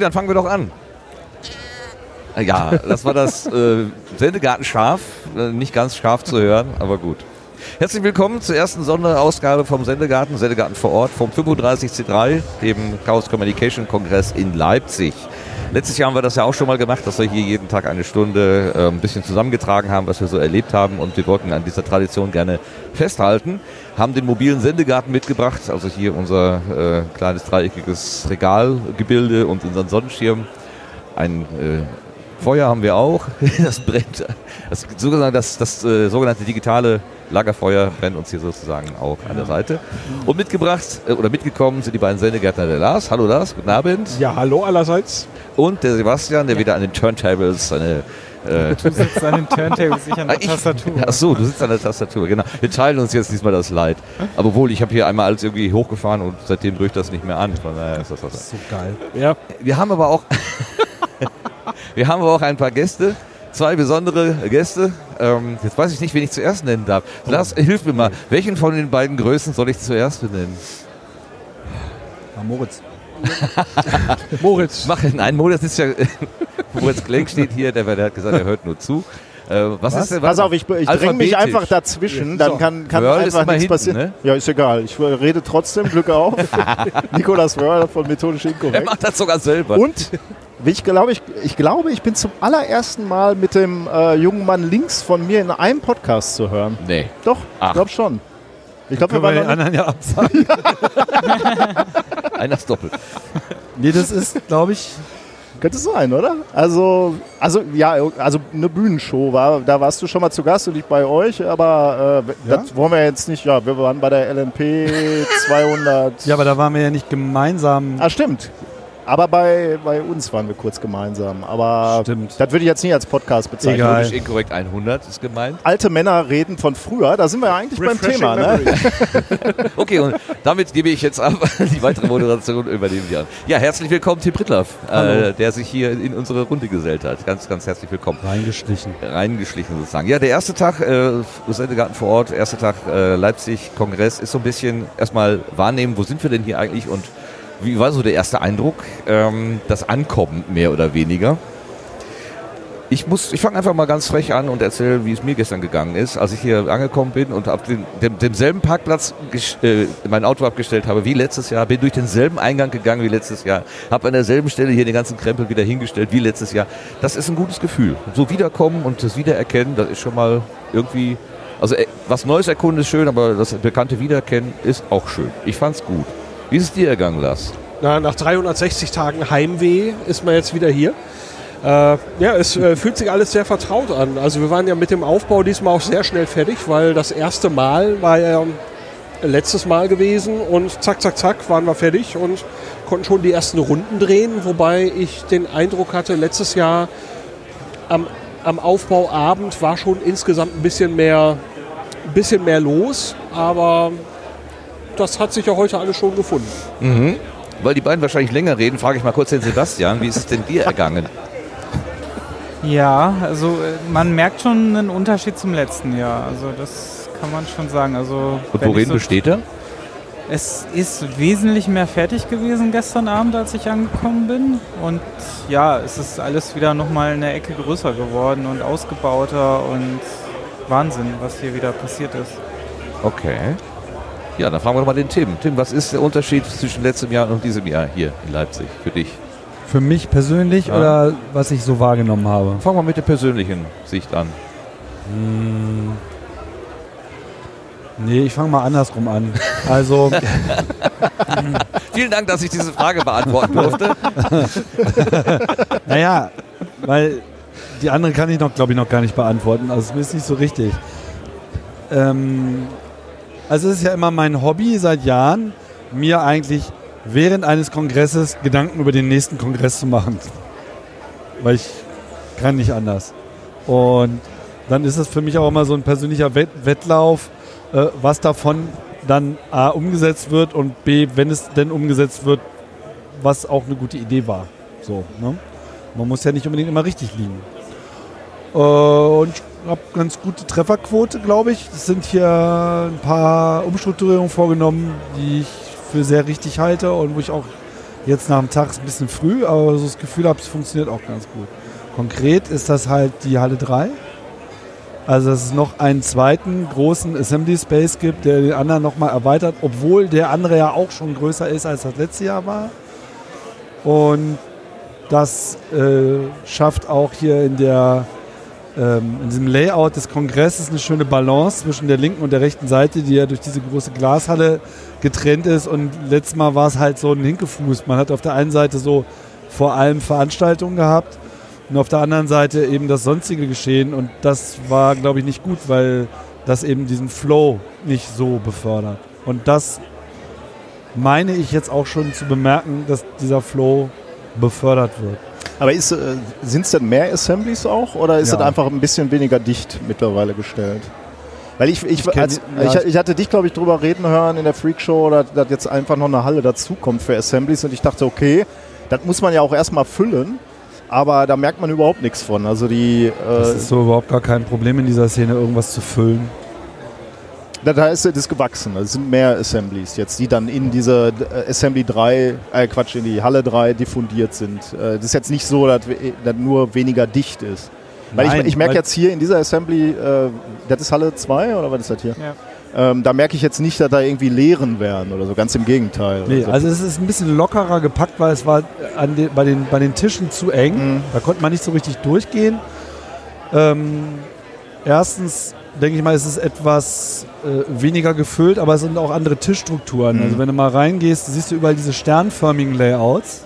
Dann fangen wir doch an. Ja, das war das äh, Sendegarten scharf. Äh, nicht ganz scharf zu hören, aber gut. Herzlich willkommen zur ersten Sonderausgabe vom Sendegarten, Sendegarten vor Ort vom 35C3, dem Chaos Communication Kongress in Leipzig. Letztes Jahr haben wir das ja auch schon mal gemacht, dass wir hier jeden Tag eine Stunde äh, ein bisschen zusammengetragen haben, was wir so erlebt haben und wir wollten an dieser Tradition gerne festhalten. Haben den mobilen Sendegarten mitgebracht, also hier unser äh, kleines dreieckiges Regalgebilde und unseren Sonnenschirm. Ein äh, Feuer haben wir auch, das brennt. Das, das, das äh, sogenannte digitale Lagerfeuer brennt uns hier sozusagen auch an der Seite. Und mitgebracht äh, oder mitgekommen sind die beiden Sendegärtner der Lars. Hallo Lars, guten Abend. Ja, hallo allerseits. Und der Sebastian, der wieder an den Turntables seine äh, du sitzt an den Turntables, ich an der ich, Tastatur. Ach so, du sitzt an der Tastatur, genau. Wir teilen uns jetzt diesmal das Leid. Aber wohl, ich habe hier einmal alles irgendwie hochgefahren und seitdem drückt das nicht mehr an. Von daher ist das was. So geil. Ja. Wir haben aber auch Wir haben aber auch ein paar Gäste, zwei besondere Gäste. Ähm, jetzt weiß ich nicht, wen ich zuerst nennen darf. Lars, hilf mir mal. Welchen von den beiden Größen soll ich zuerst benennen? Ja, Moritz. Moritz. Mach, nein, Moritz ist ja. Moritz Klenk steht hier, der, der hat gesagt, er hört nur zu. Äh, was, was? Ist denn, Pass auf, ich, ich dränge mich einfach dazwischen, dann kann, kann Wörl einfach nichts hinten, passieren. Ne? Ja, ist egal. Ich rede trotzdem, Glück auf. Nikolas Wörl von Methodisch Inkorrekt. Er macht das sogar selber. Und ich glaube, ich, ich glaube, ich bin zum allerersten Mal mit dem äh, jungen Mann links von mir in einem Podcast zu hören. Nee. Doch, ich glaube schon. Ich glaube, wir waren den anderen ja absagen. Einer ist doppelt. Nee, das ist, glaube ich, könnte sein, oder? Also, also ja, also eine Bühnenshow war, da warst du schon mal zu Gast und ich bei euch, aber äh, ja? das wollen wir jetzt nicht, ja, wir waren bei der LNP 200. Ja, aber da waren wir ja nicht gemeinsam. Ah, stimmt. Aber bei, bei uns waren wir kurz gemeinsam. Aber Stimmt. das würde ich jetzt nicht als Podcast bezeichnen. Egal. Logisch inkorrekt 100 ist gemeint. Alte Männer reden von früher, da sind wir ja eigentlich beim Thema. Ne? okay, und damit gebe ich jetzt ab die weitere Moderation übernehmen wir an. Ja, herzlich willkommen Tim Brittlaff, äh, der sich hier in unsere Runde gesellt hat. Ganz, ganz herzlich willkommen. Reingeschlichen. Reingeschlichen sozusagen. Ja, der erste Tag äh, Sendegarten vor Ort, erster Tag äh, Leipzig Kongress ist so ein bisschen erstmal wahrnehmen, wo sind wir denn hier eigentlich und wie war so der erste Eindruck? Ähm, das Ankommen mehr oder weniger. Ich ich fange einfach mal ganz frech an und erzähle, wie es mir gestern gegangen ist, als ich hier angekommen bin und auf den, dem, demselben Parkplatz äh, mein Auto abgestellt habe wie letztes Jahr, bin durch denselben Eingang gegangen wie letztes Jahr, habe an derselben Stelle hier den ganzen Krempel wieder hingestellt wie letztes Jahr. Das ist ein gutes Gefühl. So wiederkommen und das Wiedererkennen, das ist schon mal irgendwie, also äh, was Neues erkunden ist schön, aber das bekannte Wiedererkennen ist auch schön. Ich fand's gut. Wie ist es dir ergangen, Lars? Na, nach 360 Tagen Heimweh ist man jetzt wieder hier. Äh, ja, es äh, fühlt sich alles sehr vertraut an. Also wir waren ja mit dem Aufbau diesmal auch sehr schnell fertig, weil das erste Mal war ja letztes Mal gewesen und zack, zack, zack waren wir fertig und konnten schon die ersten Runden drehen, wobei ich den Eindruck hatte, letztes Jahr am, am Aufbauabend war schon insgesamt ein bisschen mehr, ein bisschen mehr los, aber das hat sich ja heute alles schon gefunden. Mhm. Weil die beiden wahrscheinlich länger reden, frage ich mal kurz den Sebastian, wie ist es denn dir ergangen? Ja, also äh, man merkt schon einen Unterschied zum letzten Jahr. Also das kann man schon sagen. Also, Und worin so besteht er? Es ist wesentlich mehr fertig gewesen gestern Abend, als ich angekommen bin. Und ja, es ist alles wieder nochmal eine Ecke größer geworden und ausgebauter und Wahnsinn, was hier wieder passiert ist. Okay. Ja, dann fragen wir doch mal den Tim. Tim, was ist der Unterschied zwischen letztem Jahr und diesem Jahr hier in Leipzig für dich? Für mich persönlich ja. oder was ich so wahrgenommen habe? Fangen wir mit der persönlichen Sicht an. Hm. Nee, ich fange mal andersrum an. Also. Vielen Dank, dass ich diese Frage beantworten durfte. naja, weil die andere kann ich noch, glaube ich, noch gar nicht beantworten. Also es ist nicht so richtig. Ähm, also es ist ja immer mein Hobby seit Jahren, mir eigentlich während eines Kongresses Gedanken über den nächsten Kongress zu machen. Weil ich kann nicht anders. Und dann ist es für mich auch immer so ein persönlicher Wett Wettlauf, äh, was davon dann A umgesetzt wird und B, wenn es denn umgesetzt wird, was auch eine gute Idee war. So, ne? Man muss ja nicht unbedingt immer richtig liegen. Äh, und habe ganz gute Trefferquote, glaube ich. Es sind hier ein paar Umstrukturierungen vorgenommen, die ich für sehr richtig halte und wo ich auch jetzt nach dem Tag ist ein bisschen früh, aber so das Gefühl habe, es funktioniert auch ganz gut. Konkret ist das halt die Halle 3. Also dass es noch einen zweiten großen Assembly Space gibt, der den anderen nochmal erweitert, obwohl der andere ja auch schon größer ist, als das letzte Jahr war. Und das äh, schafft auch hier in der ähm, in diesem Layout des Kongresses eine schöne Balance zwischen der linken und der rechten Seite, die ja durch diese große Glashalle getrennt ist. Und letztes Mal war es halt so ein Hinkefuß. Man hat auf der einen Seite so vor allem Veranstaltungen gehabt und auf der anderen Seite eben das sonstige Geschehen. Und das war, glaube ich, nicht gut, weil das eben diesen Flow nicht so befördert. Und das meine ich jetzt auch schon zu bemerken, dass dieser Flow befördert wird. Aber äh, sind es denn mehr Assemblies auch oder ist Ja. einfach ein bisschen weniger dicht mittlerweile gestellt? Weil ich, ich, kenn als, ich, ich hatte dich, glaube ich, drüber reden hören in der Freakshow, dass, dass jetzt einfach noch eine Halle dazukommt für Assemblies und ich dachte, okay, das muss man ja auch erstmal füllen, aber da merkt man überhaupt nichts von. Also die, Das äh, ist so überhaupt gar kein Problem in dieser Szene, irgendwas zu füllen. Da, da ist es gewachsen. Also Es sind mehr Assemblies jetzt, die dann in diese äh, Assembly 3, äh Quatsch, in die Halle 3 diffundiert sind. Äh, das ist jetzt nicht so, dass, we- dass nur weniger dicht ist. Weil Nein, ich, ich merke jetzt hier in dieser Assembly, äh, das ist Halle 2 oder was ist das hier? Ähm, da merke ich jetzt nicht, dass da irgendwie Leeren wären oder so, ganz im Gegenteil. Nee, also es ist ein bisschen lockerer gepackt, weil es war an den, bei, den, bei den Tischen zu eng. Mhm. Da konnte man nicht so richtig durchgehen. Ähm, erstens denke ich mal, es ist etwas äh, weniger gefüllt, aber es sind auch andere Tischstrukturen. Mhm. Also wenn du mal reingehst, siehst du überall diese sternförmigen Layouts,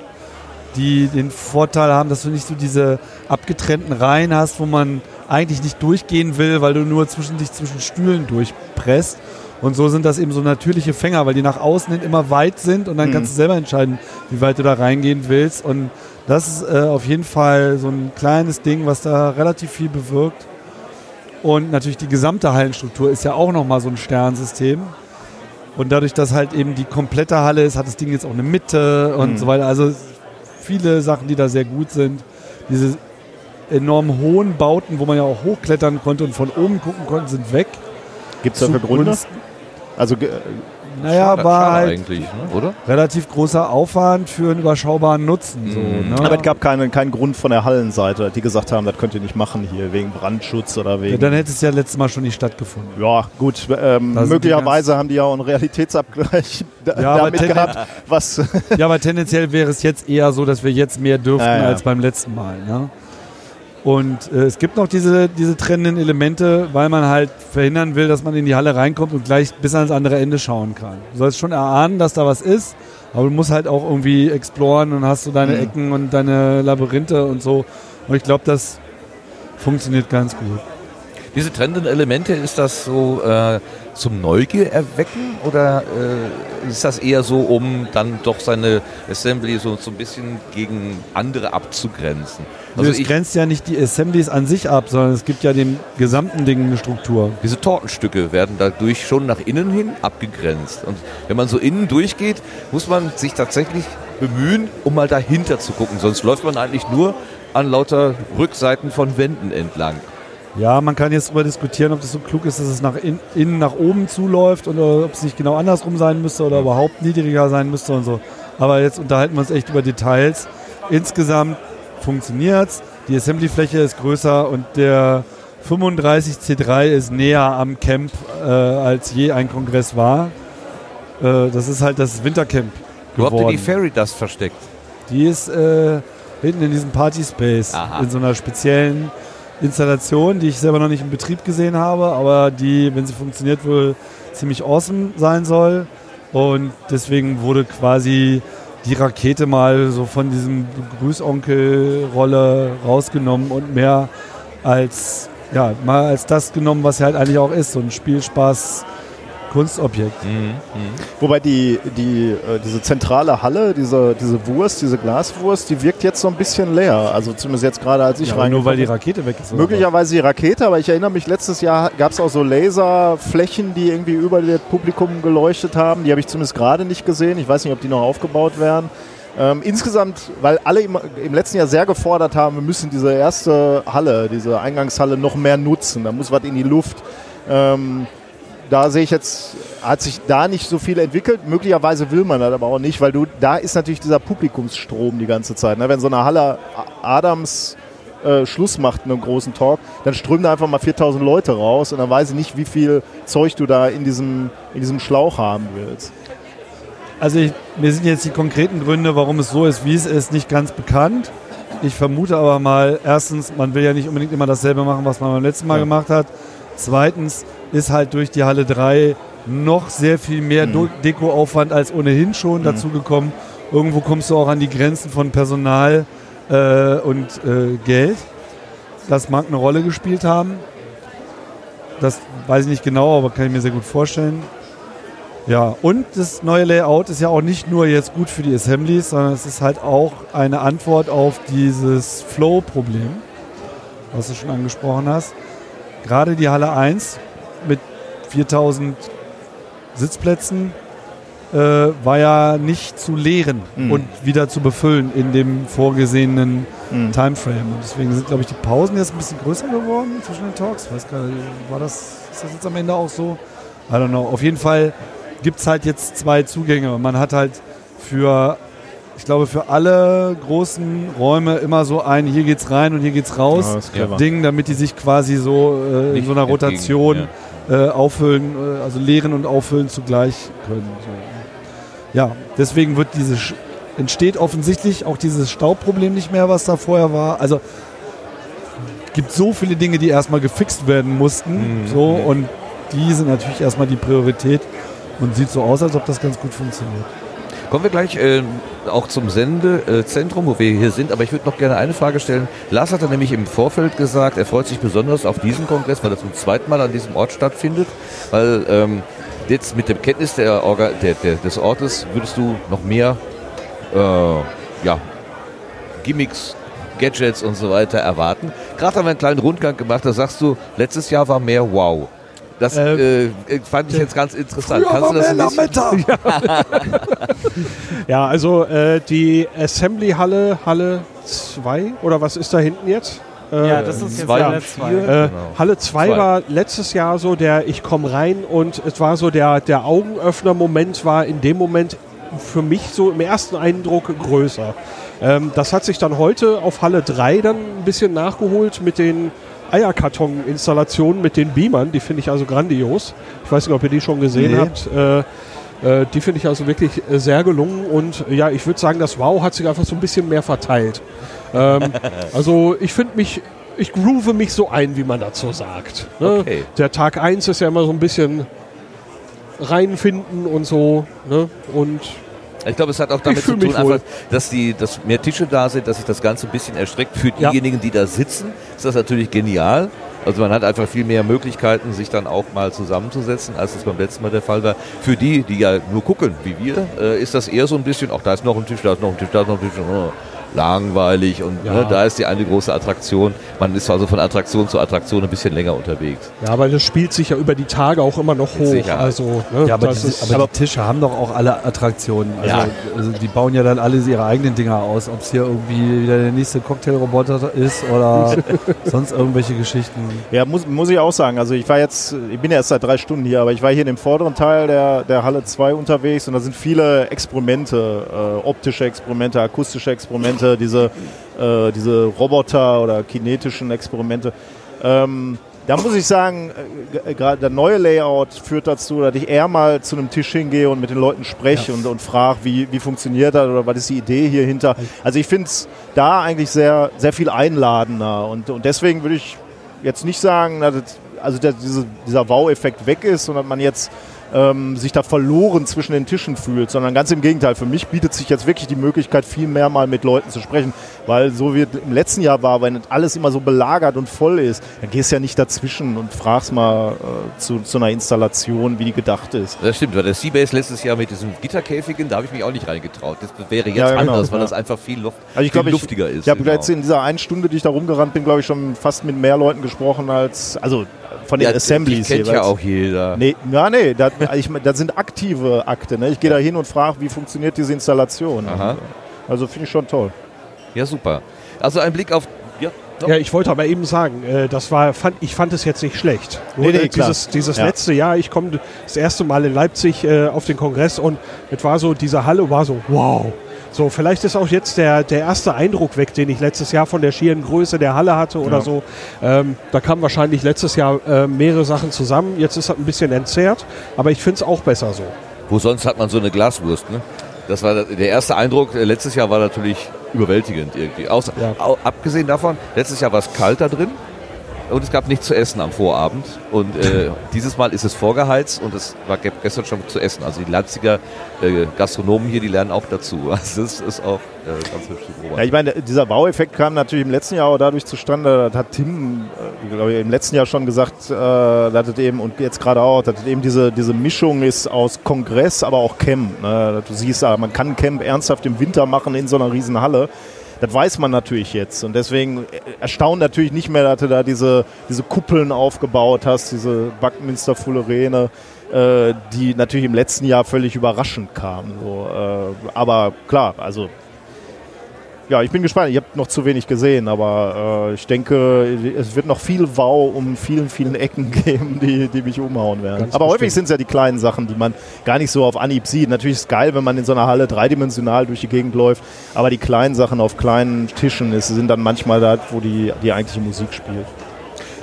die den Vorteil haben, dass du nicht so diese abgetrennten Reihen hast, wo man eigentlich nicht durchgehen will, weil du nur zwischen dich zwischen Stühlen durchpresst. Und so sind das eben so natürliche Fänger, weil die nach außen hin immer weit sind und dann Mhm. kannst du selber entscheiden, wie weit du da reingehen willst. Und das ist äh, auf jeden Fall so ein kleines Ding, was da relativ viel bewirkt. Und natürlich die gesamte Hallenstruktur ist ja auch nochmal so ein Sternsystem. Und dadurch, dass halt eben die komplette Halle ist, hat das Ding jetzt auch eine Mitte und Mhm. so weiter. Also viele Sachen, die da sehr gut sind. Diese enorm hohen Bauten, wo man ja auch hochklettern konnte und von oben gucken konnte, sind weg. Gibt es dafür Gründe? Also Naja, Schade- war schade halt eigentlich, ne? oder? relativ großer Aufwand für einen überschaubaren Nutzen. So, Mhm. ne? aber es gab keinen, keinen Grund von der Hallenseite, die gesagt haben, das könnt ihr nicht machen hier, wegen Brandschutz oder ja, wegen... dann hätte es ja letztes Mal schon nicht stattgefunden. Ja, gut. Ähm, sind die möglicherweise haben die ja auch einen Realitätsabgleich Ja, aber damit gehabt, was. Ja, aber tendenziell wäre es jetzt eher so, dass wir jetzt mehr dürften Ja, ja. als beim letzten Mal. Ne? Und äh, es gibt noch diese, diese trennenden Elemente, weil man halt verhindern will, dass man in die Halle reinkommt und gleich bis ans andere Ende schauen kann. Du sollst schon erahnen, dass da was ist, aber du musst halt auch irgendwie exploren und hast so deine Mhm. Ecken und deine Labyrinthe und so. Und ich glaube, das funktioniert ganz gut. Diese trennenden Elemente, ist das so äh, zum Neugier erwecken oder äh, ist das eher so, um dann doch seine Assembly so, so ein bisschen gegen andere abzugrenzen? Also Also es grenzt ja nicht die Assemblies an sich ab, sondern es gibt ja dem gesamten Ding eine Struktur. diese Tortenstücke werden dadurch schon nach innen hin abgegrenzt. Und wenn man so innen durchgeht, muss man sich tatsächlich bemühen, um mal dahinter zu gucken. Sonst läuft man eigentlich nur an lauter Rückseiten von Wänden entlang. Ja, man kann jetzt darüber diskutieren, ob das so klug ist, dass es nach in, innen nach oben zuläuft oder ob es nicht genau andersrum sein müsste oder überhaupt niedriger sein müsste und so. Aber jetzt unterhalten wir uns echt über Details. Insgesamt funktioniert's. Die Assemblyfläche ist größer und der 35C3 ist näher am Camp, äh, als je ein Kongress war. Äh, das ist halt das Wintercamp Wo habt ihr die Fairy Dust versteckt? Die ist äh, hinten in diesem Party Space, Aha. in so einer speziellen Installation, die ich selber noch nicht in Betrieb gesehen habe, aber die, wenn sie funktioniert, wohl ziemlich awesome sein soll. Und deswegen wurde quasi die Rakete mal so von diesem Grüßonkel-Rolle rausgenommen und mehr als, ja, mal als das genommen, was sie halt eigentlich auch ist, so ein Spielspaß. Kunstobjekt. Mhm. Wobei die, die, äh, diese zentrale Halle, diese, diese Wurst, diese Glaswurst, die wirkt jetzt so ein bisschen leer. Also zumindest jetzt gerade, als ich Ja, rein nur weil die Rakete weg ist. Möglicherweise die Rakete, aber ich erinnere mich, letztes Jahr gab es auch so Laserflächen, die irgendwie über das Publikum geleuchtet haben. Die habe ich zumindest gerade nicht gesehen. Ich weiß nicht, ob die noch aufgebaut werden. Ähm, insgesamt, weil alle im, im letzten Jahr sehr gefordert haben, wir müssen diese erste Halle, diese Eingangshalle noch mehr nutzen. Da muss was in die Luft. Ähm, da sehe ich jetzt hat sich da nicht so viel entwickelt. Möglicherweise will man das aber auch nicht, weil du da ist natürlich dieser Publikumsstrom die ganze Zeit. Ne? Wenn so eine Halle Adams äh, Schluss macht in einem großen Talk, dann strömen da einfach mal 4000 Leute raus und dann weiß ich nicht, wie viel Zeug du da in diesem, in diesem Schlauch haben willst. Also ich, mir sind jetzt die konkreten Gründe, warum es so ist, wie es ist, nicht ganz bekannt. Ich vermute aber mal, erstens, man will ja nicht unbedingt immer dasselbe machen, was man beim letzten Mal Ja. gemacht hat. Zweitens ist halt durch die Halle 3 noch sehr viel mehr Mhm. Dekoaufwand als ohnehin schon dazu gekommen. Irgendwo kommst du auch an die Grenzen von Personal äh, und äh, Geld. Das mag eine Rolle gespielt haben. Das weiß ich nicht genau, aber kann ich mir sehr gut vorstellen. Ja, und das neue Layout ist ja auch nicht nur jetzt gut für die Assemblies, sondern es ist halt auch eine Antwort auf dieses Flow-Problem, was du schon angesprochen hast. Gerade die Halle 1 mit 4000 Sitzplätzen äh, war ja nicht zu leeren Mhm. und wieder zu befüllen in dem vorgesehenen Mhm. Timeframe. Und deswegen sind, glaube ich, die Pausen jetzt ein bisschen größer geworden zwischen den Talks. Weiß gar nicht, war das, ist das jetzt am Ende auch so? I don't know. Auf jeden Fall gibt es halt jetzt zwei Zugänge. Man hat halt für, ich glaube, für alle großen Räume immer so ein, hier geht's rein und hier geht's raus. Ja, clever. Ding, damit die sich quasi so äh, in so einer Rotation äh, auffüllen, äh, also leeren und auffüllen zugleich können. So. Ja, deswegen wird diese entsteht offensichtlich auch dieses Staubproblem nicht mehr, was da vorher war. Also gibt so viele Dinge, die erstmal gefixt werden mussten. Mhm. So und die sind natürlich erstmal die Priorität und sieht so aus, als ob das ganz gut funktioniert. Kommen wir gleich äh, auch zum Sendezentrum, wo wir hier sind. Aber ich würde noch gerne eine Frage stellen. Lars hatte nämlich im Vorfeld gesagt, er freut sich besonders auf diesen Kongress, weil er zum zweiten Mal an diesem Ort stattfindet. Weil ähm, jetzt mit dem Kenntnis der Orga, der, der, des Ortes würdest du noch mehr äh, ja, Gimmicks, Gadgets und so weiter erwarten. Gerade haben wir einen kleinen Rundgang gemacht, da sagst du, letztes Jahr war mehr Wow. Das äh, fand ich jetzt ganz interessant. Kannst du das ein bisschen, Ja, also äh, die Assembly-Halle, Halle 2 oder was ist da hinten jetzt? Äh, Ja, das ist jetzt Halle und 2. vier. Äh, Genau. Halle 2 Zwei. war letztes Jahr so der, ich komme rein und es war so der, der Augenöffner-Moment war in dem Moment für mich so im ersten Eindruck größer. Ähm, das hat sich dann heute auf Halle 3 dann ein bisschen nachgeholt mit den Eierkarton-Installationen mit den Beamern. Die finde ich also grandios. Ich weiß nicht, ob ihr die schon gesehen Nee. habt. Äh, äh, die finde ich also wirklich äh, sehr gelungen und äh, ja, ich würde sagen, das Wow hat sich einfach so ein bisschen mehr verteilt. Ähm, also ich finde mich, ich groove mich so ein, wie man dazu sagt. Ne? Okay. Der Tag 1 ist ja immer so ein bisschen reinfinden und so. Ne? Und Ich glaube, es hat auch damit zu tun, einfach, dass, die, dass mehr Tische da sind, dass sich das Ganze ein bisschen erstreckt. Für Ja. diejenigen, die da sitzen, ist das natürlich genial. Also man hat einfach viel mehr Möglichkeiten, sich dann auch mal zusammenzusetzen, als es beim letzten Mal der Fall war. Für die, die ja nur gucken, wie wir, äh, ist das eher so ein bisschen, auch da ist noch ein Tisch, da ist noch ein Tisch, da ist noch ein Tisch. Oh, langweilig und Ja. ne, da ist die eine große Attraktion. Man ist also von Attraktion zu Attraktion ein bisschen länger unterwegs. ja, aber das spielt sich ja über die Tage auch immer noch hoch. Also, ne? Ja, aber, das die, ist, aber die Tische haben doch auch alle Attraktionen. Also, Ja. also die bauen ja dann alle ihre eigenen Dinger aus. Ob es hier irgendwie wieder der nächste Cocktailroboter ist oder sonst irgendwelche Geschichten. Ja, muss, muss ich auch sagen. Also ich war jetzt, ich bin ja erst seit drei Stunden hier, aber ich war hier in dem vorderen Teil der, der Halle 2 unterwegs und da sind viele Experimente, äh, optische Experimente, akustische Experimente, diese, äh, diese Roboter oder kinetischen Experimente. Ähm, da muss ich sagen, äh, gerade der neue Layout führt dazu, dass ich eher mal zu einem Tisch hingehe und mit den Leuten spreche und, und frage, wie, wie funktioniert das oder was ist die Idee hier hinter. Also ich finde es da eigentlich sehr, sehr viel einladender und, und deswegen würde ich jetzt nicht sagen, dass also dass diese, dieser Wow-Effekt weg ist, sondern man jetzt ähm, sich da verloren zwischen den Tischen fühlt, sondern ganz im Gegenteil. Für mich bietet sich jetzt wirklich die Möglichkeit, viel mehr mal mit Leuten zu sprechen, weil so wie es im letzten Jahr war, wenn alles immer so belagert und voll ist, dann gehst du ja nicht dazwischen und fragst mal äh, zu, zu einer Installation, wie die gedacht ist. Das stimmt, weil der Seabase letztes Jahr mit diesem Gitterkäfigen, da habe ich mich auch nicht reingetraut. Das wäre jetzt Ja, genau, anders, weil ja. das einfach viel, Luft, Also ich viel glaube, ich, luftiger ist. ich habe genau. jetzt in dieser einen Stunde, die ich da rumgerannt bin, glaube ich, schon fast mit mehr Leuten gesprochen als, also von den ja, Assemblies die kennt ja jeweils. auch jeder. Nee, ja, nee, das, ich, das sind aktive Akte. Ne? Ich gehe da hin und frage, wie funktioniert diese Installation. Aha. Also finde ich schon toll. Ja, super. Also ein Blick auf. Ja, Ja, ich wollte aber eben sagen, äh, das war, fand, ich fand es jetzt nicht schlecht. Nur Nee, nee, äh, klar. dieses, dieses Ja. letzte Jahr, ich komme das erste Mal in Leipzig äh, auf den Kongress und es war so, diese Halle war so, wow. So, vielleicht ist auch jetzt der, der erste Eindruck weg, den ich letztes Jahr von der schieren Größe der Halle hatte oder Ja. so. Ähm, da kamen wahrscheinlich letztes Jahr äh, mehrere Sachen zusammen. Jetzt ist das ein bisschen entzerrt, aber ich finde es auch besser so. Wo sonst hat man so eine Glaswurst, ne? Das war der- erste Eindruck. äh, Letztes Jahr war natürlich überwältigend irgendwie. Außer, Ja. abgesehen davon, letztes Jahr war es kalt da drin und es gab nichts zu essen am Vorabend. Und äh, dieses Mal ist es vorgeheizt und es war ge- gestern schon zu essen. Also die Leipziger äh, Gastronomen hier, die lernen auch dazu. Also das ist auch äh, ganz hübsch Ja, ich meine, dieser Baueffekt kam natürlich im letzten Jahr auch dadurch zustande, das hat Tim, äh, glaube ich, im letzten Jahr schon gesagt, äh, dass es eben, und jetzt gerade auch, dass es eben diese, diese Mischung ist aus Kongress, aber auch Camp. Ne? Du siehst, ah, man kann Camp ernsthaft im Winter machen in so einer riesen Halle. Das weiß man natürlich jetzt. Und deswegen erstaunt natürlich nicht mehr, dass du da diese, diese Kuppeln aufgebaut hast, diese Buckminster Fullerene, äh, die natürlich im letzten Jahr völlig überraschend kamen. So, äh, aber klar, also ja, ich bin gespannt. Ich habe noch zu wenig gesehen, aber äh, ich denke, es wird noch viel Wow um vielen, vielen Ecken geben, die, die mich umhauen werden. Ganz aber häufig bestimmt. sind es ja die kleinen Sachen, die man gar nicht so auf Anhieb sieht. Natürlich ist es geil, wenn man in so einer Halle dreidimensional durch die Gegend läuft, aber die kleinen Sachen auf kleinen Tischen ist, sind dann manchmal da, wo die, die eigentliche Musik spielt.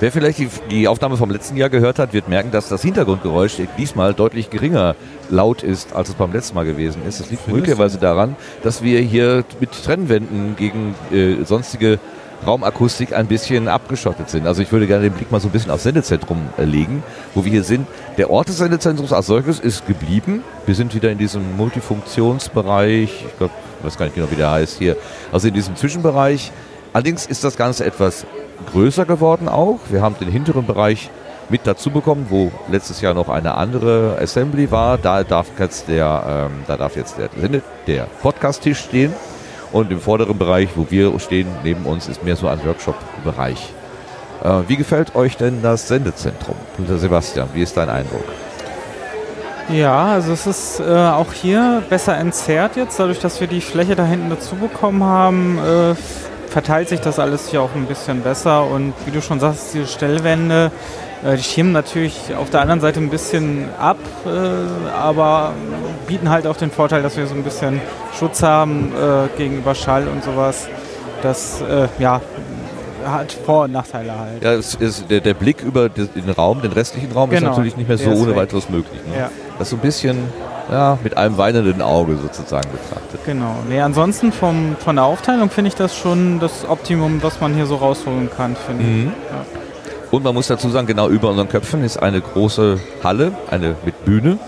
Wer vielleicht die, die Aufnahme vom letzten Jahr gehört hat, wird merken, dass das Hintergrundgeräusch diesmal deutlich geringer laut ist, als es beim letzten Mal gewesen ist. Das liegt möglicherweise daran, dass wir hier mit Trennwänden gegen äh, sonstige Raumakustik ein bisschen abgeschottet sind. Also ich würde gerne den Blick mal so ein bisschen aufs Sendezentrum äh, legen, wo wir hier sind. Der Ort des Sendezentrums als solches ist geblieben. Wir sind wieder in diesem Multifunktionsbereich. Ich glaube, ich weiß gar nicht genau, wie der heißt hier. Also in diesem Zwischenbereich. Allerdings ist das Ganze etwas größer geworden auch. Wir haben den hinteren Bereich mit dazu bekommen, wo letztes Jahr noch eine andere Assembly war. Da darf jetzt der, ähm, da darf jetzt der, der Podcast-Tisch stehen. Und im vorderen Bereich, wo wir stehen, neben uns, ist mehr so ein Workshop-Bereich. Äh, wie gefällt euch denn das Sendezentrum? Sebastian, wie ist dein Eindruck? Ja, also es ist äh, auch hier besser entzerrt jetzt, dadurch, dass wir die Fläche da hinten dazu bekommen haben, äh, verteilt sich das alles hier auch ein bisschen besser und wie du schon sagst, diese Stellwände, äh, die schirmen natürlich auf der anderen Seite ein bisschen ab, äh, aber bieten halt auch den Vorteil, dass wir so ein bisschen Schutz haben äh, gegenüber Schall und sowas. Das ja, hat Vor- und Nachteile halt. Ja, es ist der, der Blick über den Raum, den restlichen Raum, ist Genau, natürlich nicht mehr so ist ohne weiteres möglich. Ne? Ja. Das ist so ein bisschen ja, mit einem weinenden Auge sozusagen betrachtet. Genau. Nee, ansonsten vom, von der Aufteilung finde ich das schon das Optimum, was man hier so rausholen kann, finde Mhm. ich. Ja. Und man muss dazu sagen, genau über unseren Köpfen ist eine große Halle, eine mit Bühne,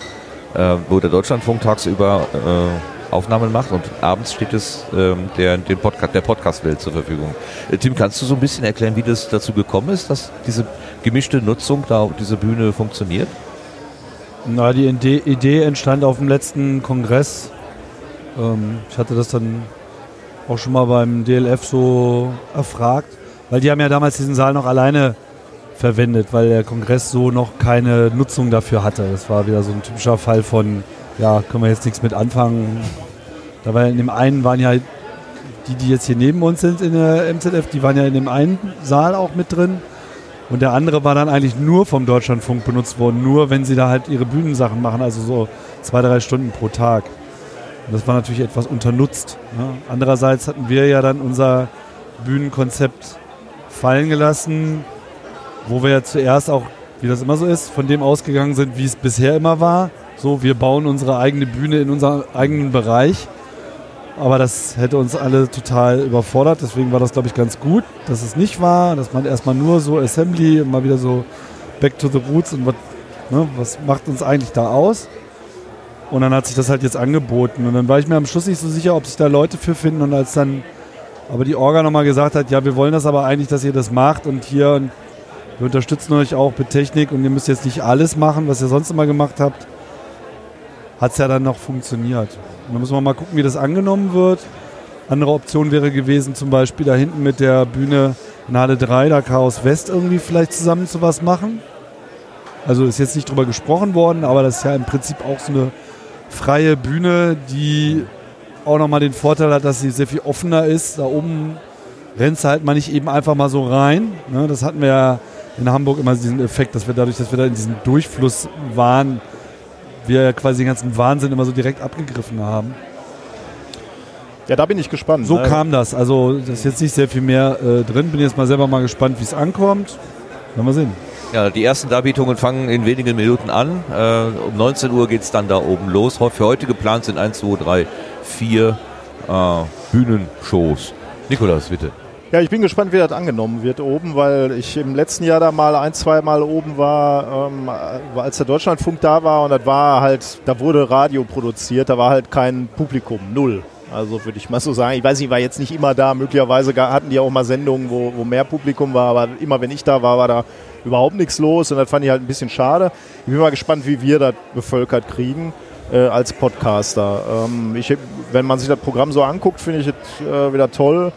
äh, wo der Deutschlandfunk tagsüber äh, Aufnahmen macht und abends steht es ähm, der, den Podcast, der Podcast-Welt zur Verfügung. Äh, Tim, kannst du so ein bisschen erklären, wie das dazu gekommen ist, dass diese gemischte Nutzung da auf dieser Bühne funktioniert? Na, die Idee, entstand auf dem letzten Kongress. Ähm, ich hatte das dann auch schon mal beim DLF so erfragt, weil die haben ja damals diesen Saal noch alleine verwendet, weil der Kongress so noch keine Nutzung dafür hatte. Das war wieder so ein typischer Fall von, ja, können wir jetzt nichts mit anfangen. Da war in dem einen waren ja die, die jetzt hier neben uns sind in der MZF, die waren ja in dem einen Saal auch mit drin. Und der andere war dann eigentlich nur vom Deutschlandfunk benutzt worden, nur wenn sie da halt ihre Bühnensachen machen, also so zwei, drei Stunden pro Tag. Und das war natürlich etwas unternutzt. Ne? Andererseits hatten wir ja dann unser Bühnenkonzept fallen gelassen, wo wir ja zuerst auch, wie das immer so ist, von dem ausgegangen sind, wie es bisher immer war. So, wir bauen unsere eigene Bühne in unserem eigenen Bereich. Aber das hätte uns alle total überfordert. Deswegen war das, glaube ich, ganz gut, dass es nicht war, dass man erstmal nur so Assembly mal wieder so back to the roots und was, ne, was macht uns eigentlich da aus. Und dann hat sich das halt jetzt angeboten. Und dann war ich mir am Schluss nicht so sicher, ob sich da Leute für finden. Und als dann aber die Orga nochmal gesagt hat, ja, wir wollen das aber eigentlich, dass ihr das macht und hier und wir unterstützen euch auch mit Technik und ihr müsst jetzt nicht alles machen, was ihr sonst immer gemacht habt, hat es ja dann noch funktioniert. Und dann müssen wir mal gucken, wie das angenommen wird. Andere Option wäre gewesen, zum Beispiel da hinten mit der Bühne in Halle 3, da Chaos West irgendwie vielleicht zusammen zu was machen. Also ist jetzt nicht drüber gesprochen worden, aber das ist ja im Prinzip auch so eine freie Bühne, die auch nochmal den Vorteil hat, dass sie sehr viel offener ist. Da oben rennst du halt mal nicht eben einfach mal so rein. Ne? Das hatten wir ja in Hamburg immer diesen Effekt, dass wir dadurch, dass wir da in diesem Durchfluss waren, wir quasi den ganzen Wahnsinn immer so direkt abgegriffen haben. Ja, da bin ich gespannt. So ne? kam das. Also da ist jetzt nicht sehr viel mehr äh, drin. Bin jetzt mal selber mal gespannt, wie es ankommt. Werden wir sehen. Ja, die ersten Darbietungen fangen in wenigen Minuten an. Äh, um 19 Uhr geht es dann da oben los. Für heute geplant sind 1, 2, 3, 4 äh, Bühnenshows. Nikolas, bitte. Ja, ich bin gespannt, wie das angenommen wird oben, weil ich im letzten Jahr da mal ein, zwei Mal oben war, ähm, als der Deutschlandfunk da war und das war halt, da wurde Radio produziert, da war halt kein Publikum, null. Also würde ich mal so sagen. Ich weiß nicht, ich war jetzt nicht immer da. Möglicherweise hatten die auch mal Sendungen, wo, wo mehr Publikum war, aber immer wenn ich da war, war da überhaupt nichts los und das fand ich halt ein bisschen schade. Ich bin mal gespannt, wie wir das bevölkert kriegen äh, als Podcaster. Ähm, ich, wenn man sich das Programm so anguckt, finde ich es äh, wieder toll,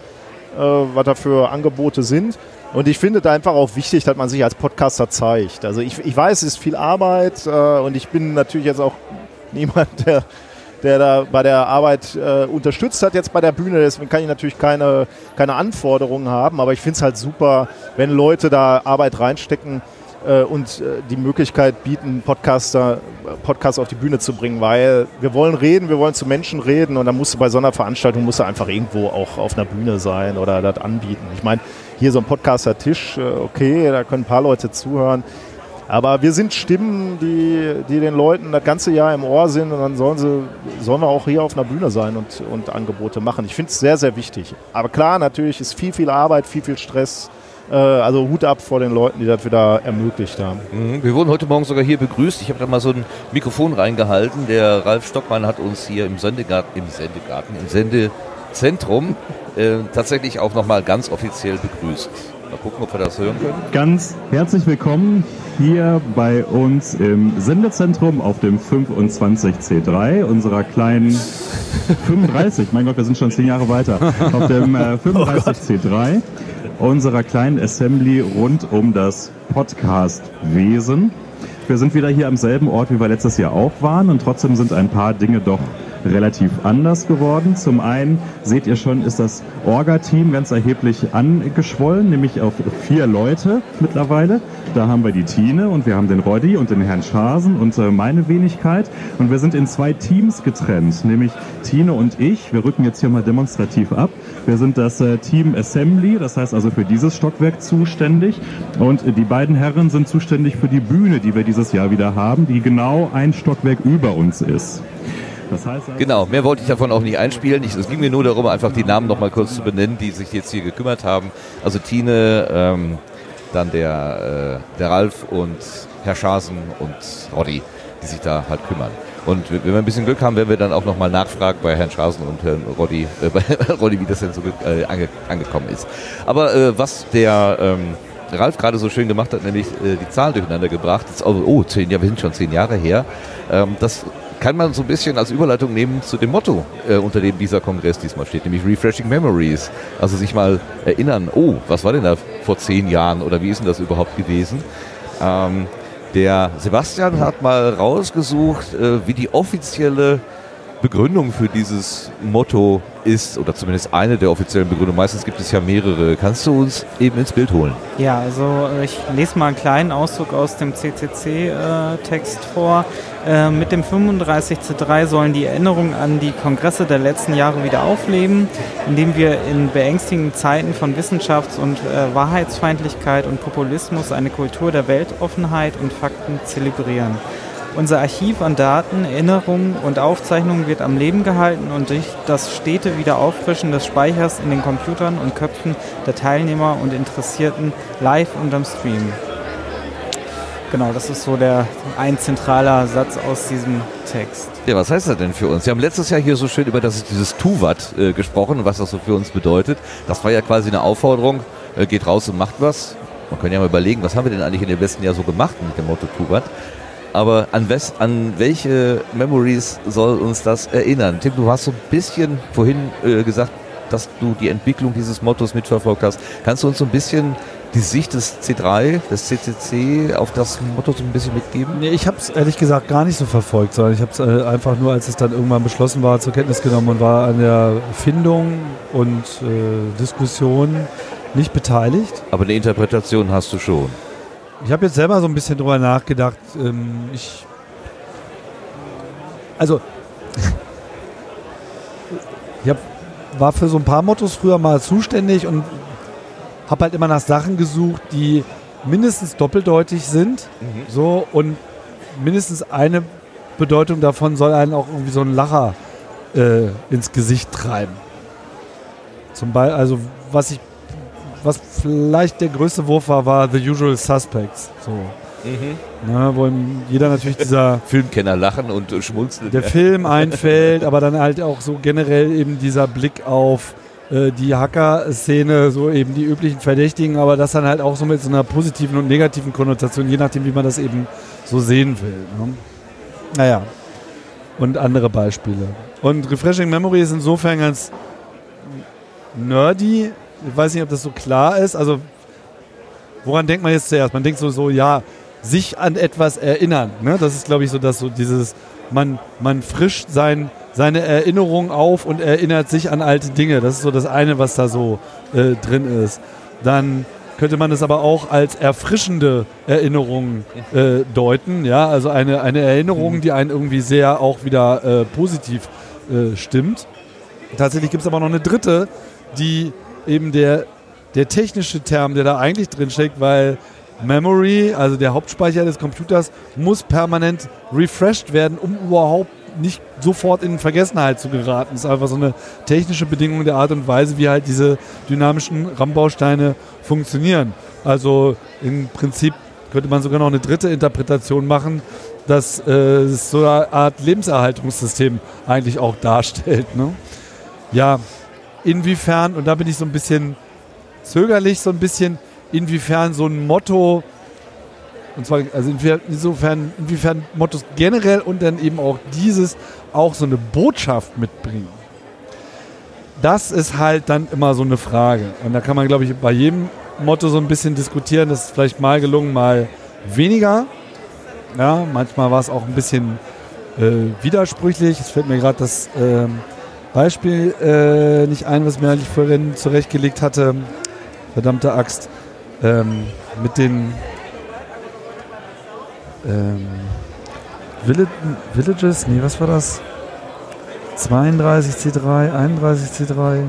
äh, was da für Angebote sind. Und ich finde da einfach auch wichtig, dass man sich als Podcaster zeigt. Also ich, ich weiß, es ist viel Arbeit äh, und ich bin natürlich jetzt auch niemand, der der da bei der Arbeit äh, unterstützt hat jetzt bei der Bühne. Deswegen kann ich natürlich keine, keine Anforderungen haben, aber ich finde es halt super, wenn Leute da Arbeit reinstecken äh, und äh, die Möglichkeit bieten, Podcaster, Podcasts auf die Bühne zu bringen, weil wir wollen reden, wir wollen zu Menschen reden und dann musst du bei so einer Veranstaltung musst du einfach irgendwo auch auf einer Bühne sein oder das anbieten. Ich meine, hier so ein Podcaster-Tisch, äh, okay, da können ein paar Leute zuhören. Aber wir sind Stimmen, die, die den Leuten das ganze Jahr im Ohr sind und dann sollen, sie, sollen wir auch hier auf einer Bühne sein und, und Angebote machen. Ich finde es sehr, sehr wichtig. Aber klar, natürlich ist viel, viel Arbeit, viel, viel Stress. Äh, also Hut ab vor den Leuten, die das wieder ermöglicht haben. Mhm. Wir wurden heute Morgen sogar hier begrüßt. Ich habe da mal so ein Mikrofon reingehalten. Der Ralf Stockmann hat uns hier im Sendegarten, im Sendegarten, im Sendezentrum äh, tatsächlich auch nochmal ganz offiziell begrüßt. Mal gucken, ob wir das hören können. Ganz herzlich willkommen hier bei uns im Sendezentrum auf dem 25C3 unserer kleinen 35, mein Gott, wir sind schon zehn Jahre weiter, auf dem äh, 35C3 unserer kleinen Assembly rund um das Podcast-Wesen. Wir sind wieder hier am selben Ort, wie wir letztes Jahr auch waren und trotzdem sind ein paar Dinge doch relativ anders geworden. Zum einen seht ihr schon, ist das Orga-Team ganz erheblich angeschwollen, nämlich auf vier Leute mittlerweile. Da haben wir die Tine und wir haben den Roddy und den Herrn Schasen und äh, meine Wenigkeit. Und wir sind in zwei Teams getrennt, nämlich Tine und ich. Wir rücken jetzt hier mal demonstrativ ab. Wir sind das äh, Team Assembly, das heißt also für dieses Stockwerk zuständig. Und die beiden Herren sind zuständig für die Bühne, die wir dieses Jahr wieder haben, die genau ein Stockwerk über uns ist. Das heißt also genau, mehr wollte ich davon auch nicht einspielen. Ich, es ging mir nur darum, einfach die Namen noch mal kurz zu benennen, die sich jetzt hier gekümmert haben. Also Tine, ähm, dann der, äh, der Ralf und Herr Schasen und Roddy, die sich da halt kümmern. Und wenn wir ein bisschen Glück haben, werden wir dann auch nochmal nachfragen bei Herrn Schasen und Herrn Roddy, äh, bei Roddy, wie das denn so äh, ange, angekommen ist. Aber äh, was der ähm, Ralf gerade so schön gemacht hat, nämlich äh, die Zahlen durcheinander gebracht, ist, oh, oh, zehn Jahre, wir sind schon zehn Jahre her, ähm, das kann man so ein bisschen als Überleitung nehmen zu dem Motto, äh, unter dem dieser Kongress diesmal steht, nämlich Refreshing Memories. Also sich mal erinnern, oh, was war denn da vor zehn Jahren oder wie ist denn das überhaupt gewesen? Ähm, der Sebastian hat mal rausgesucht, äh, wie die offizielle Begründung für dieses Motto ist, oder zumindest eine der offiziellen Begründungen. Meistens gibt es ja mehrere. Kannst du uns eben ins Bild holen? Ja, also äh, ich lese mal einen kleinen Auszug aus dem CCC-Text äh, vor. Äh, mit dem 35C3 sollen die Erinnerungen an die Kongresse der letzten Jahre wieder aufleben, indem wir in beängstigenden Zeiten von Wissenschafts- und äh, Wahrheitsfeindlichkeit und Populismus eine Kultur der Weltoffenheit und Fakten zelebrieren. Unser Archiv an Daten, Erinnerungen und Aufzeichnungen wird am Leben gehalten und durch das stete Wiederauffrischen des Speichers in den Computern und Köpfen der Teilnehmer und Interessierten live und am Stream. Genau, das ist so der ein zentraler Satz aus diesem Text. Ja, was heißt das denn für uns? Wir haben letztes Jahr hier so schön über das, dieses Tuvat äh, gesprochen, was das so für uns bedeutet. Das war ja quasi eine Aufforderung, äh, geht raus und macht was. Man kann ja mal überlegen, was haben wir denn eigentlich in dem letzten Jahr so gemacht mit dem Motto Tuvat? Aber an, wes, an welche Memories soll uns das erinnern? Tim, du hast so ein bisschen vorhin äh, gesagt, dass du die Entwicklung dieses Mottos mitverfolgt hast. Kannst du uns so ein bisschen die Sicht des C3, des CCC auf das Motto so ein bisschen mitgeben? Nee, ich habe es ehrlich gesagt gar nicht so verfolgt, sondern ich habe es äh, einfach nur, als es dann irgendwann beschlossen war, zur Kenntnis genommen und war an der Findung und äh, Diskussion nicht beteiligt. Aber eine Interpretation hast du schon. Ich habe jetzt selber so ein bisschen drüber nachgedacht. Ähm, ich, also, ich hab, war für so ein paar Mottos früher mal zuständig und habe halt immer nach Sachen gesucht, die mindestens doppeldeutig sind. So und mindestens eine Bedeutung davon soll einen auch irgendwie so ein Lacher äh, ins Gesicht treiben. Zum Beispiel, also was ich, was vielleicht der größte Wurf war, war The Usual Suspects. So. Ne, wo ihm jeder natürlich dieser Filmkenner lachen und schmunzeln. der Film einfällt, aber dann halt auch so generell eben dieser Blick auf äh, die Hacker-Szene, so eben die üblichen Verdächtigen, aber das dann halt auch so mit so einer positiven und negativen Konnotation, je nachdem, wie man das eben so sehen will. Ne? Naja, und andere Beispiele. Und Refreshing Memory ist insofern ganz nerdy. Ich weiß nicht, ob das so klar ist. Also, woran denkt man jetzt zuerst? Man denkt so, so ja, sich an etwas erinnern. Ne? Das ist, glaube ich, so, dass so dieses, man, man frischt sein, seine Erinnerung auf und erinnert sich an alte Dinge. Das ist so das eine, was da so äh, drin ist. Dann könnte man es aber auch als erfrischende Erinnerung äh, deuten. Ja, also eine, eine Erinnerung, die einen irgendwie sehr auch wieder äh, positiv äh, stimmt. Tatsächlich gibt es aber noch eine dritte, die eben der, der technische Term, der da eigentlich drin steckt, weil Memory, also der Hauptspeicher des Computers, muss permanent refreshed werden, um überhaupt nicht sofort in Vergessenheit zu geraten. Das ist einfach so eine technische Bedingung der Art und Weise, wie halt diese dynamischen RAM-Bausteine funktionieren. Also im Prinzip könnte man sogar noch eine dritte Interpretation machen, dass äh, es so eine Art Lebenserhaltungssystem eigentlich auch darstellt. Ne? Ja, inwiefern, und da bin ich so ein bisschen zögerlich, so ein bisschen, inwiefern so ein Motto, und zwar, also insofern, inwiefern Mottos generell und dann eben auch dieses auch so eine Botschaft mitbringen. Das ist halt dann immer so eine Frage. Und da kann man, glaube ich, bei jedem Motto so ein bisschen diskutieren. Das ist vielleicht mal gelungen, mal weniger. Ja, manchmal war es auch ein bisschen äh, widersprüchlich. Es fällt mir gerade das ähm, Beispiel äh, nicht ein, was mir eigentlich vorhin zurechtgelegt hatte. Verdammte Axt. Ähm, mit den ähm, Villi- Villages, nee, was war das? 32 C3, 31 C3.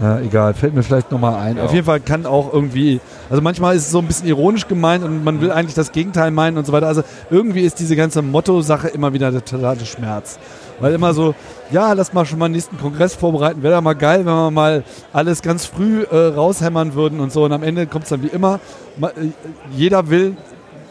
Ja, egal, fällt mir vielleicht nochmal ein. Ja. Auf jeden Fall kann auch irgendwie, also manchmal ist es so ein bisschen ironisch gemeint und man will eigentlich das Gegenteil meinen und so weiter. Also irgendwie ist diese ganze Motto-Sache immer wieder der totale Schmerz. Weil immer so, ja, lass mal schon mal den nächsten Kongress vorbereiten. Wäre da mal geil, wenn wir mal alles ganz früh äh, raushämmern würden und so. Und am Ende kommt es dann wie immer. Äh, Jeder will,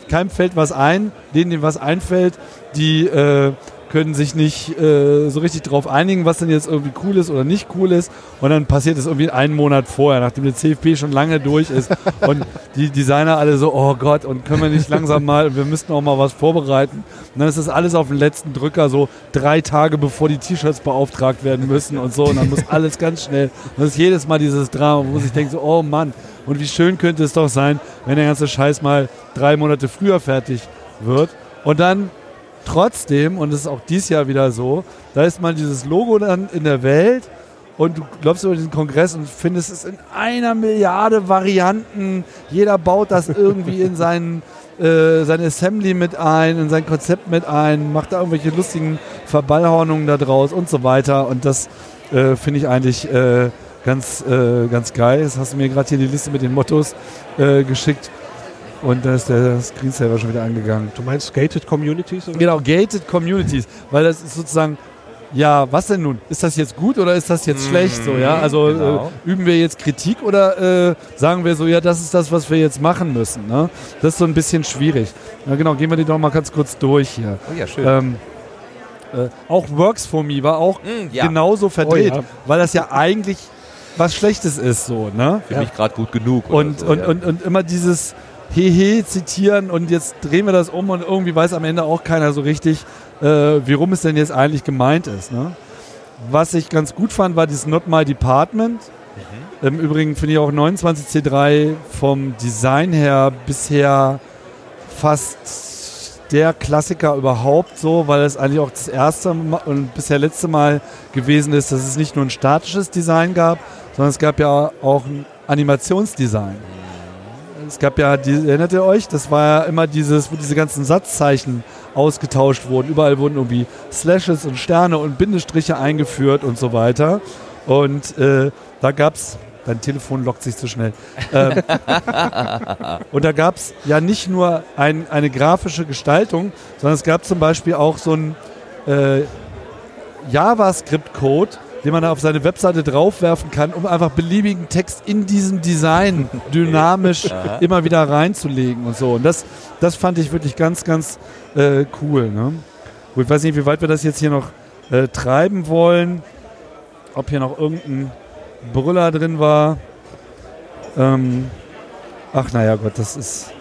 keinem fällt was ein, denen, denen was einfällt, die äh, können sich nicht äh, so richtig drauf einigen, was denn jetzt irgendwie cool ist oder nicht cool ist. Und dann passiert es irgendwie einen Monat vorher, nachdem der CFP schon lange durch ist. und die Designer alle so, oh Gott, und können wir nicht langsam mal, wir müssten auch mal was vorbereiten. Und dann ist das alles auf den letzten Drücker, so drei Tage bevor die T-Shirts beauftragt werden müssen und so. Und dann muss alles ganz schnell. Und das ist jedes Mal dieses Drama, wo ich denke so, oh Mann, und wie schön könnte es doch sein, wenn der ganze Scheiß mal drei Monate früher fertig wird. Und dann trotzdem, und es ist auch dieses Jahr wieder so, da ist mal dieses Logo dann in der Welt und du läufst über diesen Kongress und findest es in einer Milliarde Varianten. Jeder baut das irgendwie in seinen, äh, sein Assembly mit ein, in sein Konzept mit ein, macht da irgendwelche lustigen Verballhornungen da draus und so weiter. Und das äh, finde ich eigentlich äh, ganz, äh, ganz geil. Jetzt hast du mir gerade hier die Liste mit den Mottos äh, geschickt. Und da ist der Screensaver schon wieder angegangen. Du meinst Gated Communities? Oder? Genau, gated Communities, weil das ist sozusagen, ja, was denn nun? Ist das jetzt gut oder ist das jetzt schlecht? So, ja, also genau. äh, üben wir jetzt Kritik oder äh, sagen wir so, ja, das ist das, was wir jetzt machen müssen? Ne? Das ist so ein bisschen schwierig. Ja, genau, gehen wir die doch mal ganz kurz durch hier. Oh ja, schön. Ähm, äh, auch Works for Me war auch Mm, ja. genauso verdreht, Oh ja. weil das ja eigentlich was Schlechtes ist, so, ne? Für mich gerade gut genug. Und, so, und, und, und immer dieses Hehe zitieren und jetzt drehen wir das um und irgendwie weiß am Ende auch keiner so richtig, äh, wie rum es denn jetzt eigentlich gemeint ist. Ne? Was ich ganz gut fand, war dieses Not My Department. Im Übrigen finde ich auch 29C3 vom Design her bisher fast der Klassiker überhaupt so, weil es eigentlich auch das erste und bisher letzte Mal gewesen ist, dass es nicht nur ein statisches Design gab, sondern es gab ja auch ein Animationsdesign. Es gab ja, die, erinnert ihr euch? Das war ja immer dieses, wo diese ganzen Satzzeichen ausgetauscht wurden. Überall wurden irgendwie Slashes und Sterne und Bindestriche eingeführt und so weiter. Und äh, da gab es, dein Telefon lockt sich zu schnell. Ähm, und da gab es ja nicht nur ein, eine grafische Gestaltung, sondern es gab zum Beispiel auch so einen äh, JavaScript-Code, den man auf seine Webseite draufwerfen kann, um einfach beliebigen Text in diesem Design dynamisch immer wieder reinzulegen und so. Und das, das fand ich wirklich ganz, ganz äh, cool. Ne? Gut, ich weiß nicht, wie weit wir das jetzt hier noch äh, treiben wollen. Ob hier noch irgendein Brüller drin war. Ähm, ach, naja, Gott, das ist.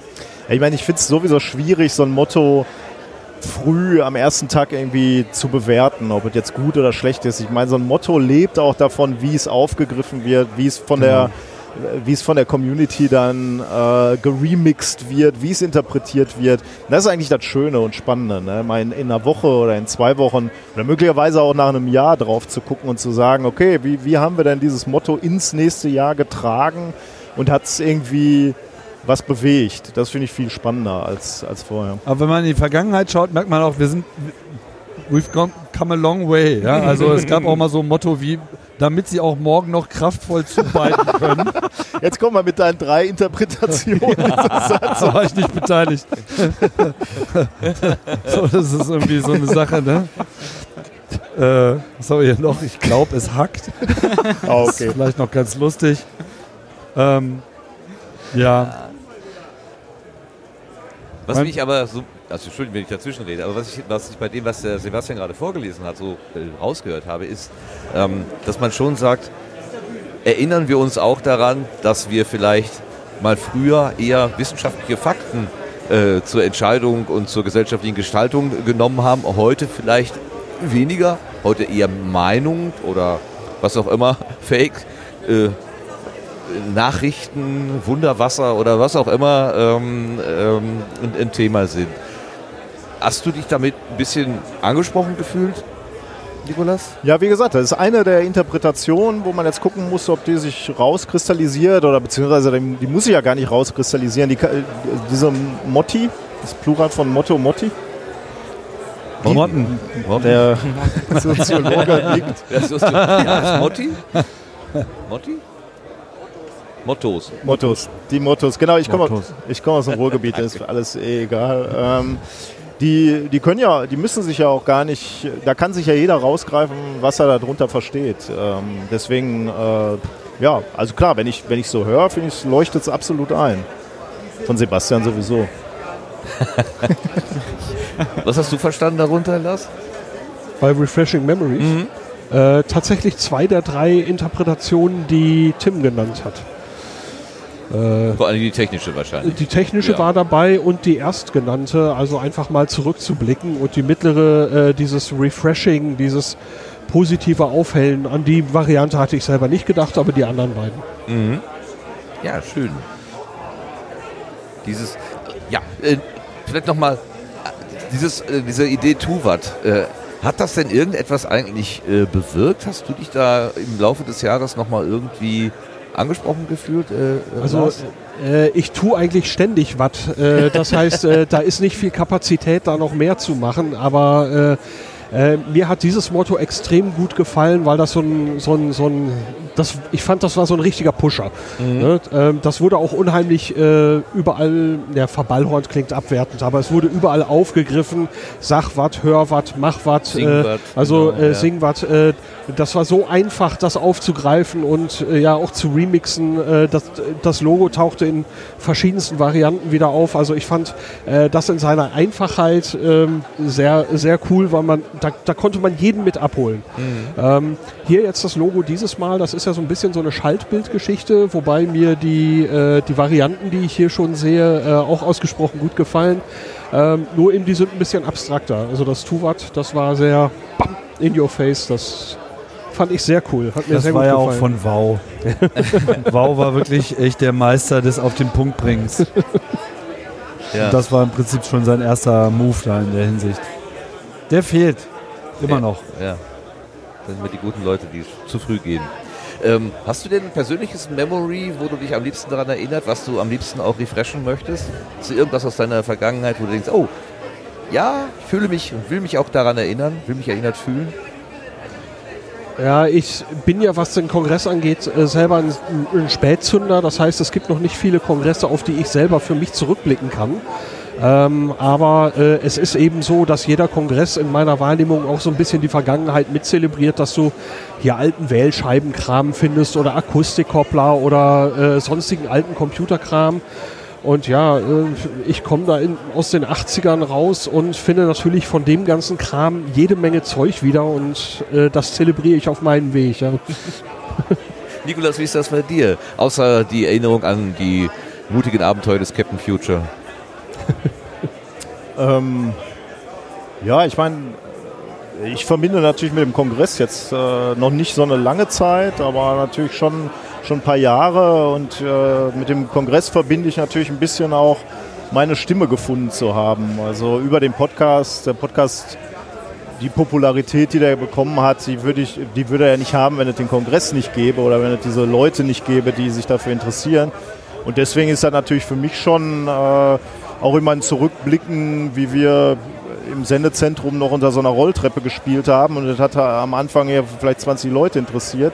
Ich meine, ich finde es sowieso schwierig, so ein Motto früh am ersten Tag irgendwie zu bewerten, ob es jetzt gut oder schlecht ist. Ich meine, so ein Motto lebt auch davon, wie es aufgegriffen wird, wie es von der wie es von der Community dann äh, geremixed wird, wie es interpretiert wird. Das ist eigentlich das Schöne und Spannende. Ne? Mal in, in einer Woche oder in zwei Wochen oder möglicherweise auch nach einem Jahr drauf zu gucken und zu sagen, okay, wie, wie haben wir denn dieses Motto ins nächste Jahr getragen und hat es irgendwie was bewegt? Das finde ich viel spannender als, als vorher. Aber wenn man in die Vergangenheit schaut, merkt man auch, wir sind. We've gone, come a long way. Ja? Also es gab auch mal so ein Motto wie, damit sie auch morgen noch kraftvoll zubeiten können. Jetzt komm mal mit deinen drei Interpretationen. Da war ich nicht beteiligt. so, das ist irgendwie so eine Sache, ne? Äh, was haben wir hier noch? Ich glaube, es hackt. Ah, Das ist okay. vielleicht noch ganz lustig. Ähm, ja, Was Mein- mich aber so, also Entschuldigung, wenn ich dazwischen rede, aber was ich, was ich bei dem, was der Sebastian gerade vorgelesen hat, so äh, rausgehört habe, ist, ähm, dass man schon sagt, erinnern wir uns auch daran, dass wir vielleicht mal früher eher wissenschaftliche Fakten äh, zur Entscheidung und zur gesellschaftlichen Gestaltung genommen haben, heute vielleicht weniger, heute eher Meinung oder was auch immer, Fake, äh, Nachrichten, Wunderwasser oder was auch immer ähm, ähm, ein, ein Thema sind. Hast du dich damit ein bisschen angesprochen gefühlt, Nikolas? Ja, wie gesagt, das ist eine der Interpretationen, wo man jetzt gucken muss, ob die sich rauskristallisiert oder beziehungsweise die, muss sich ja gar nicht rauskristallisieren. Die, ka- diese Motti, das Plural von Motto Motti, Motten. der Soziologe nickt. Ja, ist, ja, ist Motti? Motti? Mottos. Mottos, die Mottos, genau, ich komme ich komme aus dem Ruhrgebiet, das ist alles eh egal. Ähm, die, die können ja, die müssen sich ja auch gar nicht, da kann sich ja jeder rausgreifen, was er darunter versteht. Ähm, deswegen, äh, ja, also klar, wenn ich, wenn ich so höre, finde ich, leuchtet es absolut ein. Von Sebastian sowieso. Was hast du verstanden darunter, Lars? bei Refreshing Memories. Äh, tatsächlich zwei der drei Interpretationen, die Tim genannt hat. Äh, Vor allem die technische wahrscheinlich. die technische Ja. war dabei und die erstgenannte, also einfach mal zurückzublicken und die mittlere, äh, dieses Refreshing, dieses positive Aufhellen, an die Variante hatte ich selber nicht gedacht, aber die anderen beiden. Ja, schön. Dieses, ja, äh, vielleicht nochmal, dieses, äh, diese Idee Tuvat, äh, hat das denn irgendetwas eigentlich äh, bewirkt? Hast du dich da im Laufe des Jahres nochmal irgendwie angesprochen gefühlt? Äh, äh, Also äh, ich tue eigentlich ständig was. Äh, das heißt, äh, da ist nicht viel Kapazität, da noch mehr zu machen. Aber äh, mir hat dieses Motto extrem gut gefallen, weil das so ein, so ein, so ein das, ich fand, das war so ein richtiger Pusher. Ne? Ähm, das wurde auch unheimlich äh, überall, der Verballhorn klingt abwertend, aber es wurde überall aufgegriffen. Sag was, hör was, mach was. Sing Äh, wat, also genau, äh, ja. sing was. Äh, das war so einfach, das aufzugreifen und äh, ja auch zu remixen. Äh, das, das Logo tauchte in verschiedensten Varianten wieder auf. Also ich fand das in seiner Einfachheit ähm, sehr, sehr cool, weil man da, da konnte man jeden mit abholen. Ähm, hier jetzt das Logo dieses Mal, das ist ja so ein bisschen so eine Schaltbildgeschichte, wobei mir die, äh, die Varianten, die ich hier schon sehe, äh, auch ausgesprochen gut gefallen. Ähm, nur eben die sind ein bisschen abstrakter. Also das Tuvat, das war sehr bam, in your face. Das Fand ich sehr cool. Hat mir Das sehr war gut ja auch gefallen. von Wow. wow war wirklich echt der Meister des auf den Punkt bringens. Ja. Und das war im Prinzip schon sein erster Move da in der Hinsicht. Der fehlt. Immer noch. Ja. Das sind immer die guten Leute, die zu früh gehen. Ähm, hast du denn ein persönliches Memory, wo du dich am liebsten daran erinnert, was du am liebsten auch refreshen möchtest? Ist irgendwas aus deiner Vergangenheit, wo du denkst, oh, ja, ich fühle mich und will mich auch daran erinnern, will mich erinnert fühlen? Ja, ich bin ja, was den Kongress angeht, äh, selber ein, ein Spätzünder. Das heißt, es gibt noch nicht viele Kongresse, auf die ich selber für mich zurückblicken kann. Ähm, aber äh, es ist eben so, dass jeder Kongress in meiner Wahrnehmung auch so ein bisschen die Vergangenheit mitzelebriert, dass du hier alten Wählscheibenkram findest oder Akustikkoppler oder äh, sonstigen alten Computerkram. Und ja, äh, ich komme da in, aus den 80ern raus und finde natürlich von dem ganzen Kram jede Menge Zeug wieder und äh, das zelebriere ich auf meinen Weg. Ja. Nikolas, wie ist das bei dir? Außer die Erinnerung an die mutigen Abenteuer des Captain Future. Ähm, ja, ich meine, ich verbinde natürlich mit dem Kongress jetzt äh, noch nicht so eine lange Zeit, aber natürlich schon, schon ein paar Jahre. Und äh, mit dem Kongress verbinde ich natürlich ein bisschen auch meine Stimme gefunden zu haben. Also über den Podcast, der Podcast, die Popularität, die der bekommen hat, die würde, ich, die würde er nicht haben, wenn es den Kongress nicht gäbe oder wenn es diese Leute nicht gäbe, die sich dafür interessieren. Und deswegen ist das natürlich für mich schon äh, auch immer ein Zurückblicken, wie wir im Sendezentrum noch unter so einer Rolltreppe gespielt haben. Und das hat am Anfang ja vielleicht 20 Leute interessiert.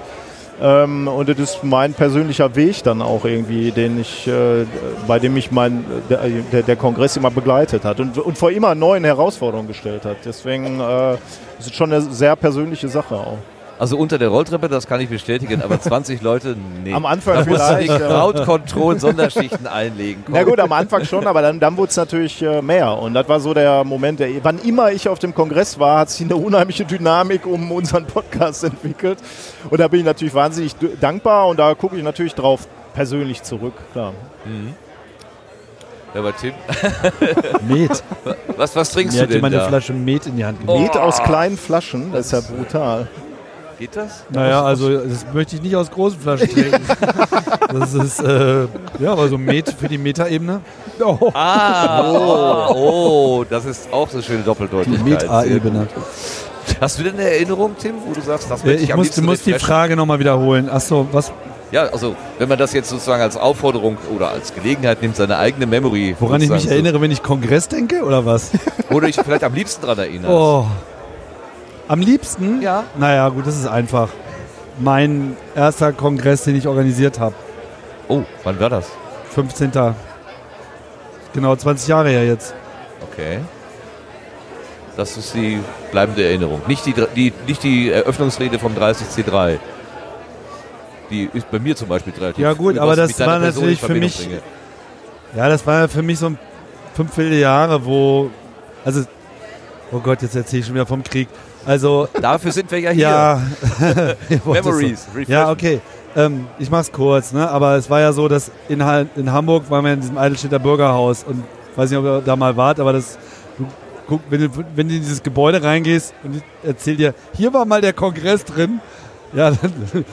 Ähm, und das ist mein persönlicher Weg dann auch irgendwie, den ich, äh, bei dem mich mein, der, der, Kongress immer begleitet hat und, und vor immer neuen Herausforderungen gestellt hat. Deswegen äh, ist es schon eine sehr persönliche Sache auch. Also unter der Rolltreppe, das kann ich bestätigen, aber 20 Leute, nee. Am Anfang da musst du die vielleicht, ja. Crowd-Control-Sonderschichten einlegen. Komm. Na gut, am Anfang schon, aber dann, dann wurde es natürlich äh, mehr. Und das war so der Moment, der, wann immer ich auf dem Kongress war, hat sich eine unheimliche Dynamik um unseren Podcast entwickelt. Und da bin ich natürlich wahnsinnig dankbar und da gucke ich natürlich drauf persönlich zurück. Klar. Ja, aber Tim, Met. was, was trinkst Mir du denn jemand eine da? Flasche Met in die Hand gegeben. Met aus kleinen Flaschen, das ist ja brutal. Geht das? Naja, also das möchte ich nicht aus großen Flaschen trinken. Das ist, äh, ja, aber so Met für die Metaebene. Oh, Ah, oh, oh, das ist auch so eine schöne Die Doppeldeutigkeit. Sehr Meta-Ebene. Hast du denn eine Erinnerung, Tim, wo du sagst, das Äh, möchte ich, Ich am muss, liebsten muss die? Frage nochmal wiederholen. Achso, was, Ja, also wenn man das jetzt sozusagen als Aufforderung oder als Gelegenheit nimmt, seine eigene Memory woran ich mich erinnere, wenn ich Kongress denke oder was? so, wo du dich vielleicht am liebsten dran erinnerst. Oh. Am liebsten? Ja. Naja, gut, das ist einfach. Mein erster Kongress, den ich organisiert habe. Oh, wann war das? 15. Genau 20 Jahre her jetzt. Okay. Das ist die bleibende Erinnerung. Nicht die, die, nicht die Eröffnungsrede vom 30C3. Die ist bei mir zum Beispiel relativ Ja, gut, aber das war Person natürlich für mich- bringe. Ja, das war für mich so ein fünf wilde Jahre, wo. Also. Oh Gott, jetzt erzähle ich schon wieder vom Krieg. Also, Dafür sind wir ja hier. ja. Memories. Ja, okay. Ähm, ich mach's kurz, ne? Aber es war ja so, dass in, Ha- in Hamburg waren wir in diesem Eidelstädter Bürgerhaus und weiß nicht, ob ihr da mal wart, aber das. Du, guck, wenn, du, wenn du in dieses Gebäude reingehst und ich erzähl dir, hier war mal der Kongress drin, ja, dann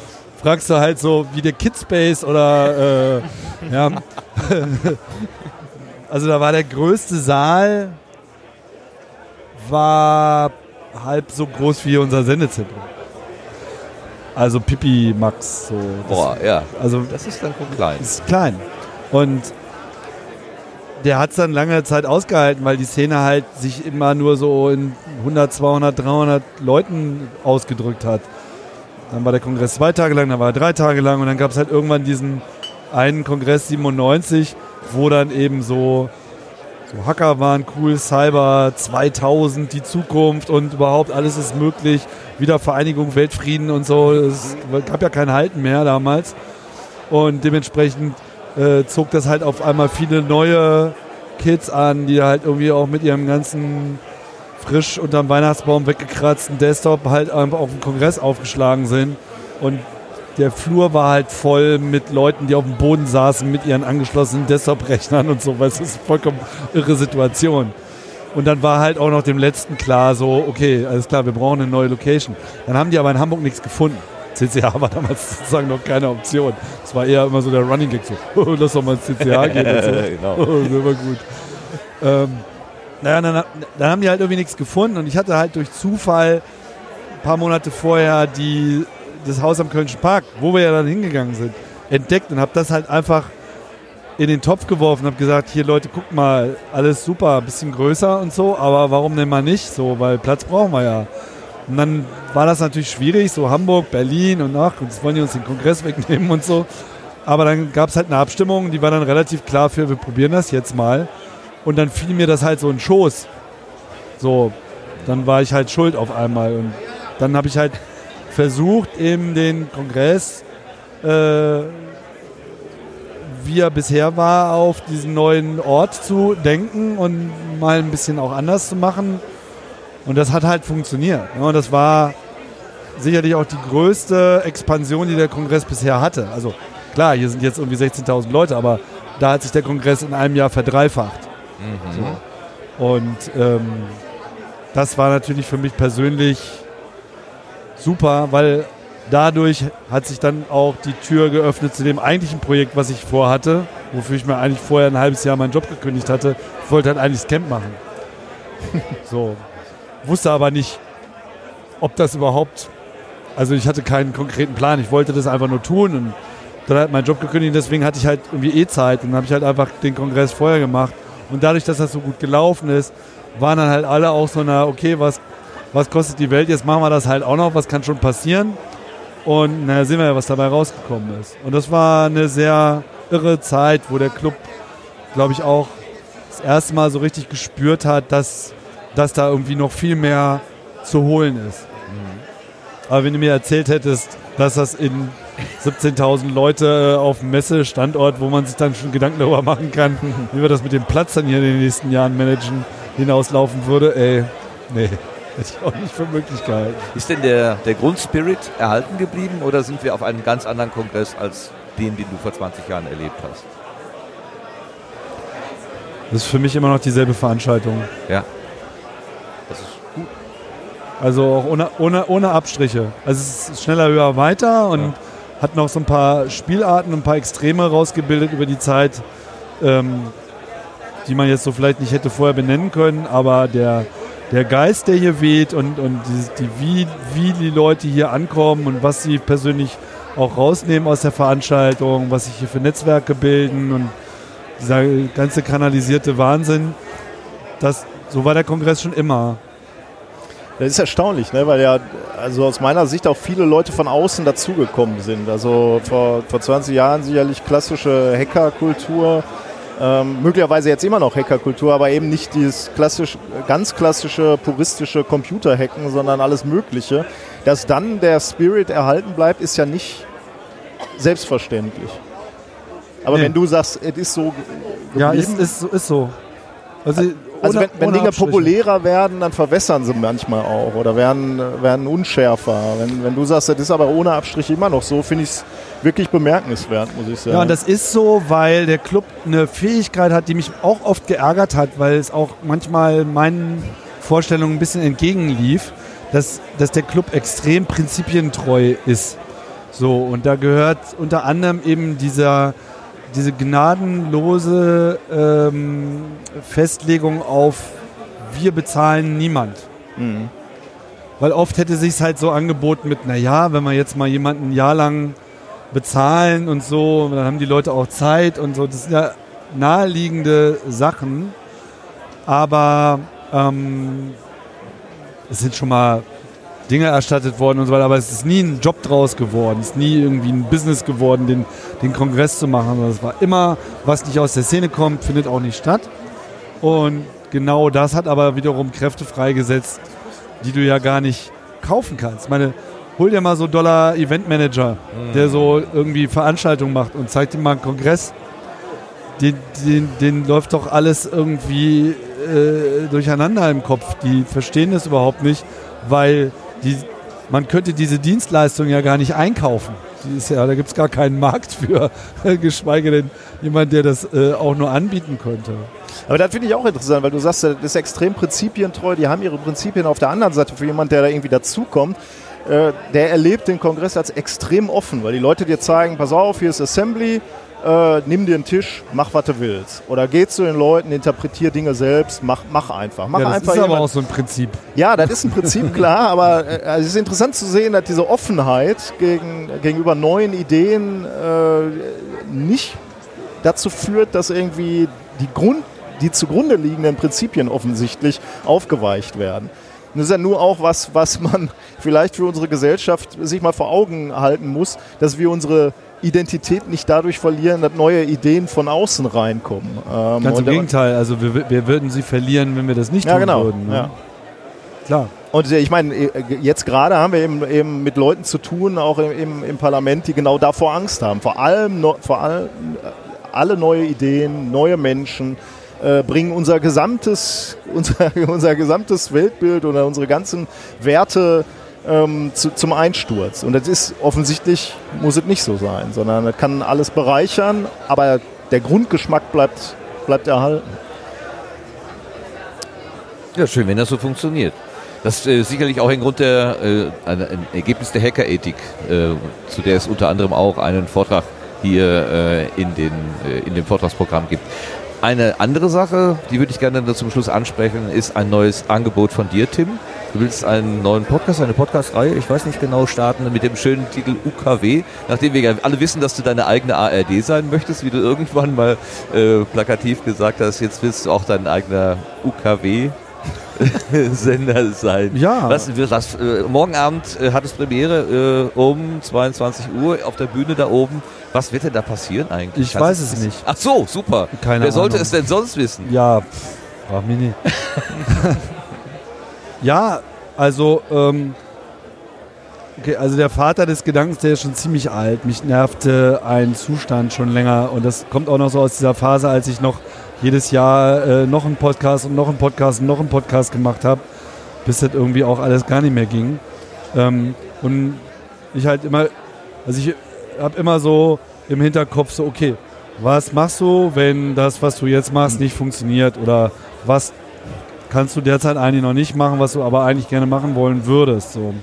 fragst du halt so wie der Kidspace oder äh, ja. Also da war der größte Saal war halb so groß wie unser Sendezentrum. Also Pipi Max so. Das, Boah, ja. Also Das ist dann klein. ist klein. Und der hat es dann lange Zeit ausgehalten, weil die Szene halt sich immer nur so in 100, 200, 300 Leuten ausgedrückt hat. Dann war der Kongress zwei Tage lang, dann war er drei Tage lang und dann gab es halt irgendwann diesen einen Kongress 97, wo dann eben so, so Hacker waren cool, Cyber 2000, die Zukunft und überhaupt alles ist möglich, Wiedervereinigung, Weltfrieden und so. Es gab ja kein Halten mehr damals. Und dementsprechend äh, zog das halt auf einmal viele neue Kids an, die halt irgendwie auch mit ihrem ganzen frisch unterm Weihnachtsbaum weggekratzten Desktop halt einfach auf dem Kongress aufgeschlagen sind. Und der Flur war halt voll mit Leuten, die auf dem Boden saßen mit ihren angeschlossenen Desktop-Rechnern und so. Das ist eine vollkommen irre Situation. Und dann war halt auch noch dem letzten klar, so, okay, alles klar, wir brauchen eine neue Location. Dann haben die aber in Hamburg nichts gefunden. CCH war damals sozusagen noch keine Option. Das war eher immer so der Running Gag, so, oh, lass doch mal ins CCH gehen. Und so. genau. Oh, das war gut. Ähm, naja, dann, dann haben die halt irgendwie nichts gefunden und ich hatte halt durch Zufall ein paar Monate vorher die, das Haus am Kölnischen Park, wo wir ja dann hingegangen sind, entdeckt und habe das halt einfach in den Topf geworfen und habe gesagt, hier Leute, guckt mal, alles super, bisschen größer und so, aber warum denn mal nicht so, weil Platz brauchen wir ja. Und dann war das natürlich schwierig, so Hamburg, Berlin und ach, jetzt wollen die uns den Kongress wegnehmen und so. Aber dann gab es halt eine Abstimmung, die war dann relativ klar für, wir probieren das jetzt mal. Und dann fiel mir das halt so in den Schoß. So, dann war ich halt schuld auf einmal. Und dann habe ich halt versucht, eben den Kongress, äh, wie er bisher war, auf diesen neuen Ort zu denken und mal ein bisschen auch anders zu machen. Und das hat halt funktioniert. Ja, und das war sicherlich auch die größte Expansion, die der Kongress bisher hatte. Also klar, hier sind jetzt irgendwie 16.000 Leute, aber da hat sich der Kongress in einem Jahr verdreifacht. So. Und ähm, das war natürlich für mich persönlich super, weil dadurch hat sich dann auch die Tür geöffnet zu dem eigentlichen Projekt, was ich vorhatte, wofür ich mir eigentlich vorher ein halbes Jahr meinen Job gekündigt hatte. Ich wollte halt eigentlich das Camp machen. so. Wusste aber nicht, ob das überhaupt. Also ich hatte keinen konkreten Plan. Ich wollte das einfach nur tun und dann hat mein Job gekündigt. Deswegen hatte ich halt irgendwie eh Zeit und dann habe ich halt einfach den Kongress vorher gemacht. Und dadurch, dass das so gut gelaufen ist, waren dann halt alle auch so na okay, was, was kostet die Welt? Jetzt machen wir das halt auch noch. Was kann schon passieren? Und naja, sehen wir ja, was dabei rausgekommen ist. Und das war eine sehr irre Zeit, wo der Club, glaube ich, auch das erste Mal so richtig gespürt hat, dass, dass da irgendwie noch viel mehr zu holen ist. Aber wenn du mir erzählt hättest, dass das in 17.000 Leute auf dem Messestandort, wo man sich dann schon Gedanken darüber machen kann, wie wir das mit dem Platz dann hier in den nächsten Jahren managen, hinauslaufen würde, ey, nee, hätte ich auch nicht für möglich gehalten. Ist denn der, der Grundspirit erhalten geblieben oder sind wir auf einem ganz anderen Kongress als den, den du vor 20 Jahren erlebt hast? Das ist für mich immer noch dieselbe Veranstaltung. Ja. Das ist gut. Also auch ohne, ohne, ohne Abstriche. Also es ist schneller, höher, weiter und Ja. hat noch so ein paar Spielarten und ein paar Extreme rausgebildet über die Zeit, ähm, die man jetzt so vielleicht nicht hätte vorher benennen können, aber der, der Geist, der hier weht und, und die, die, wie, wie die Leute hier ankommen und was sie persönlich auch rausnehmen aus der Veranstaltung, was sich hier für Netzwerke bilden und dieser ganze kanalisierte Wahnsinn, das, so war der Kongress schon immer. Das ist erstaunlich, ne? weil ja also aus meiner Sicht auch viele Leute von außen dazugekommen sind. Also vor, vor 20 Jahren sicherlich klassische Hackerkultur, ähm, möglicherweise jetzt immer noch Hackerkultur, aber eben nicht dieses klassisch, ganz klassische puristische Computerhacken, sondern alles Mögliche. Dass dann der Spirit erhalten bleibt, ist ja nicht selbstverständlich. Aber Nee. wenn du sagst, es ist so geblieben, Ja, ist, ist, so- ist so. Also, also wenn, wenn Dinge Abstriche. populärer werden, dann verwässern sie manchmal auch oder werden, werden unschärfer. Wenn, wenn du sagst, das ist aber ohne Abstriche immer noch so, finde ich es wirklich bemerkenswert, muss ich sagen. Ja, und das ist so, weil der Club eine Fähigkeit hat, die mich auch oft geärgert hat, weil es auch manchmal meinen Vorstellungen ein bisschen entgegenlief, dass, dass der Club extrem prinzipientreu ist. So, und da gehört unter anderem eben dieser, diese gnadenlose ähm, Festlegung auf wir bezahlen niemand. Mhm. Weil oft hätte sich halt so angeboten mit, naja, wenn wir jetzt mal jemanden ein Jahr lang bezahlen und so, dann haben die Leute auch Zeit und so. Das sind ja naheliegende Sachen. Aber ähm, es sind schon mal Dinge erstattet worden und so weiter, aber es ist nie ein Job draus geworden. Es ist nie irgendwie ein Business geworden, den, den Kongress zu machen. sondern Es war immer, was nicht aus der Szene kommt, findet auch nicht statt. Und genau das hat aber wiederum Kräfte freigesetzt, die du ja gar nicht kaufen kannst. Ich meine, hol dir mal so Dollar Eventmanager, der so irgendwie Veranstaltungen macht und zeigt dir mal einen Kongress. Den, den, den läuft doch alles irgendwie äh, durcheinander im Kopf. Die verstehen das überhaupt nicht, weil die, man könnte diese Dienstleistung ja gar nicht einkaufen. Ja, da gibt es gar keinen Markt für, geschweige denn jemand, der das äh, auch nur anbieten könnte. Aber das finde ich auch interessant, weil du sagst, das ist extrem prinzipientreu. Die haben ihre Prinzipien auf der anderen Seite für jemanden, der da irgendwie dazukommt. Äh, der erlebt den Kongress als extrem offen, weil die Leute dir zeigen, pass auf, hier ist Assembly, äh, nimm dir einen Tisch, mach, was du willst. Oder geh zu den Leuten, interpretier Dinge selbst, mach, mach einfach. Mach Ja, das einfach ist aber auch so ein Prinzip. ja, das ist im Prinzip klar, aber äh, also es ist interessant zu sehen, dass diese Offenheit gegen, gegenüber neuen Ideen äh, nicht dazu führt, dass irgendwie die, Grund, die zugrunde liegenden Prinzipien offensichtlich aufgeweicht werden. Und Das ist ja nur auch was, was man vielleicht für unsere Gesellschaft sich mal vor Augen halten muss, dass wir unsere Identität nicht dadurch verlieren, dass neue Ideen von außen reinkommen. Ähm, Ganz im Gegenteil. Also wir, wir würden sie verlieren, wenn wir das nicht Ja, tun genau. würden. Ne? Ja. Klar. Und äh, ich meine, äh, jetzt gerade haben wir eben, eben mit Leuten zu tun, auch im, im, Parlament, die genau davor Angst haben. Vor allem, vor allem äh, alle neue Ideen, neue Menschen äh, bringen unser gesamtes, unser, unser gesamtes Weltbild oder unsere ganzen Werte ähm, zu, zum Einsturz. Und das ist offensichtlich, muss es nicht so sein, sondern das kann alles bereichern, aber der Grundgeschmack bleibt, bleibt erhalten. Ja, schön, wenn das so funktioniert. Das ist äh, sicherlich auch ein Grund der, äh, ein, Ergebnis der Hackerethik, äh, zu der es unter anderem auch einen Vortrag hier äh, in, den, äh, in dem Vortragsprogramm gibt. Eine andere Sache, die würde ich gerne zum Schluss ansprechen, ist ein neues Angebot von dir, Tim. Du willst einen neuen Podcast, eine Podcast-Reihe, ich weiß nicht genau, starten mit dem schönen Titel UKW. Nachdem wir ja alle wissen, dass du deine eigene ARD sein möchtest, wie du irgendwann mal äh, plakativ gesagt hast, jetzt willst du auch dein eigener UKW Sender sein. Ja. Was, was, äh, morgen Abend äh, hat es Premiere äh, um 22 Uhr auf der Bühne da oben. Was wird denn da passieren eigentlich? Ich Kannst weiß es nicht. Ach so, super. Keine Wer sollte Ahnung. es denn sonst wissen? Ja, frag mich nicht. ja, also, ähm, okay, also der Vater des Gedankens, der ist schon ziemlich alt. Mich nervte ein Zustand schon länger und das kommt auch noch so aus dieser Phase, als ich noch jedes Jahr äh, noch einen Podcast und noch einen Podcast und noch einen Podcast gemacht habe, bis das irgendwie auch alles gar nicht mehr ging. Ähm, und ich halt immer, also ich habe immer so im Hinterkopf so, okay, was machst du, wenn das, was du jetzt machst, nicht funktioniert? Oder was kannst du derzeit eigentlich noch nicht machen, was du aber eigentlich gerne machen wollen würdest? So.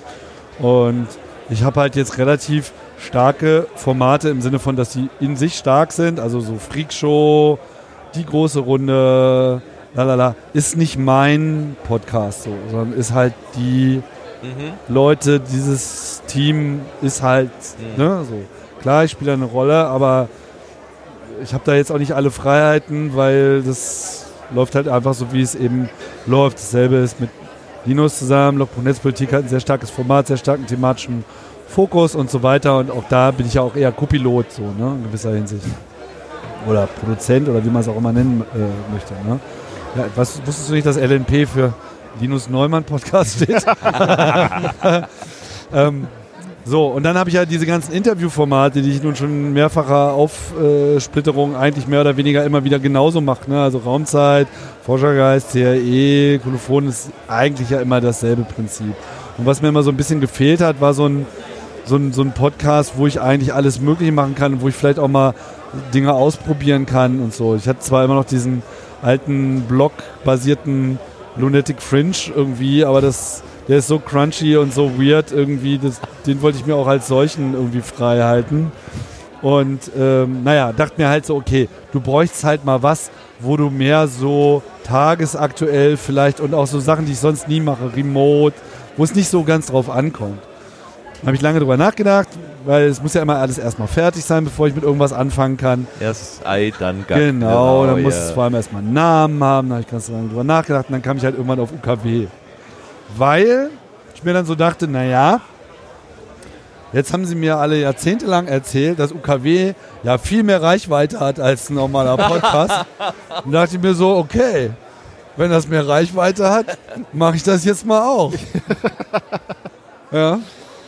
Und ich habe halt jetzt relativ starke Formate im Sinne von, dass die in sich stark sind, also so Freakshow, die große Runde, lalala, ist nicht mein Podcast so, sondern ist halt die Leute, dieses Team ist halt, ne, so. Klar, ich spiele eine Rolle, aber ich habe da jetzt auch nicht alle Freiheiten, weil das läuft halt einfach so, wie es eben läuft. Dasselbe ist mit Linus zusammen. Logbuch Netzpolitik hat ein sehr starkes Format, sehr starken thematischen Fokus und so weiter. Und auch da bin ich ja auch eher Co-Pilot, so, ne, in gewisser Hinsicht. Oder Produzent oder wie man es auch immer nennen äh, möchte. Ne? Ja, was, wusstest du nicht, dass LNP für Linus Neumann Podcast steht? ähm, so, und dann habe ich halt diese ganzen Interviewformate, die ich nun schon mehrfacher Aufsplitterung eigentlich mehr oder weniger immer wieder genauso mache. Ne? Also Raumzeit, Forschergeist, CRE, Kolophon ist eigentlich ja immer dasselbe Prinzip. Und was mir immer so ein bisschen gefehlt hat, war so ein, so ein, so ein Podcast, wo ich eigentlich alles Mögliche machen kann, wo ich vielleicht auch mal Dinge ausprobieren kann und so. Ich hatte zwar immer noch diesen alten Blog-basierten Lunatic Fringe irgendwie, aber das, der ist so crunchy und so weird irgendwie, das, den wollte ich mir auch als solchen irgendwie frei halten. Und ähm, naja, dachte mir halt so, okay, du bräuchst halt mal was, wo du mehr so tagesaktuell vielleicht und auch so Sachen, die ich sonst nie mache, remote, wo es nicht so ganz drauf ankommt. Da habe ich lange drüber nachgedacht, weil es muss ja immer alles erstmal fertig sein, bevor ich mit irgendwas anfangen kann. Erst Ei, dann Gack. Genau, dann muss ja. es vor allem erstmal einen Namen haben, da habe ich ganz lange drüber nachgedacht und dann kam ich halt irgendwann auf UKW. Weil ich mir dann so dachte, naja, jetzt haben sie mir alle jahrzehntelang erzählt, dass UKW ja viel mehr Reichweite hat als ein normaler Podcast. und dachte ich mir so, okay, wenn das mehr Reichweite hat, mache ich das jetzt mal auch. ja.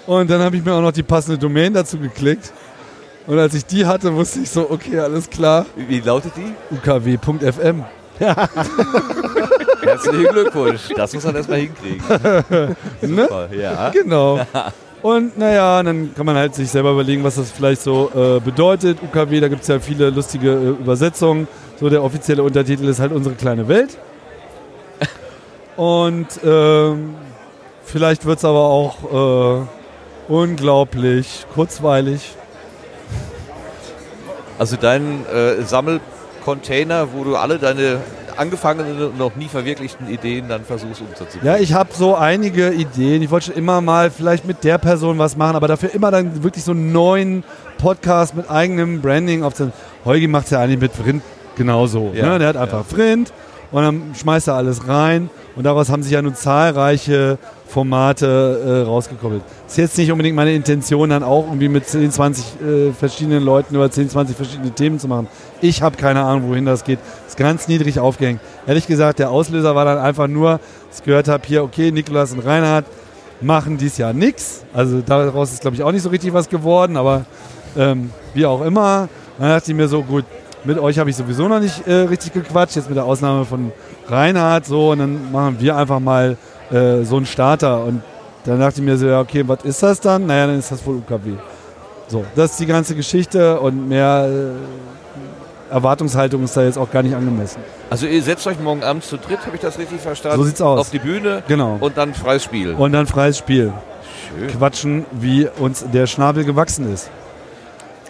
Und dann habe ich mir auch noch die passende Domain dazu geklickt. Und als ich die hatte, wusste ich so, okay, alles klar, Wie, lautet die? ukw.fm. Herzlichen Glückwunsch. Das muss man erstmal hinkriegen. Ne? Super, ja. Genau. Und naja, dann kann man halt sich selber überlegen, was das vielleicht so äh, bedeutet. UKW, da gibt es ja viele lustige äh, Übersetzungen. So der offizielle Untertitel ist halt unsere kleine Welt. Und ähm, vielleicht wird es aber auch äh, unglaublich kurzweilig. Also dein äh, Sammelcontainer, wo du alle deine angefangenen und noch nie verwirklichten Ideen dann versuchst umzusetzen. Ja, ich habe so einige Ideen. Ich wollte schon immer mal vielleicht mit der Person was machen, aber dafür immer dann wirklich so einen neuen Podcast mit eigenem Branding aufzunehmen. Heugi macht es ja eigentlich mit Vrind genauso. Ja, ne? Der hat einfach Vrind und dann schmeißt er alles rein und daraus haben sich ja nun zahlreiche Formate äh, rausgekoppelt. Ist jetzt nicht unbedingt meine Intention, dann auch irgendwie mit 10, 20 äh, verschiedenen Leuten über 10, 20 verschiedene Themen zu machen. Ich habe keine Ahnung, wohin das geht. Ist ganz niedrig aufgehängt. Ehrlich gesagt, der Auslöser war dann einfach nur, dass ich gehört habe, hier, okay, Nikolas und Reinhard machen dies Jahr nichts. Also daraus ist, glaube ich, auch nicht so richtig was geworden, aber ähm, wie auch immer. Dann dachte ich mir so, gut, mit euch habe ich sowieso noch nicht äh, richtig gequatscht, jetzt mit der Ausnahme von Reinhard so und dann machen wir einfach mal äh, so einen Starter und dann dachte ich mir so, ja okay, was ist das dann? Naja, dann ist das wohl UKW. So, das ist die ganze Geschichte und mehr äh, Erwartungshaltung ist da jetzt auch gar nicht angemessen. Also ihr setzt euch morgen Abend zu dritt, habe ich das richtig verstanden? So sieht's aus. Auf die Bühne Genau. und dann freies Spiel. Und dann freies Spiel. Schön. Quatschen, wie uns der Schnabel gewachsen ist.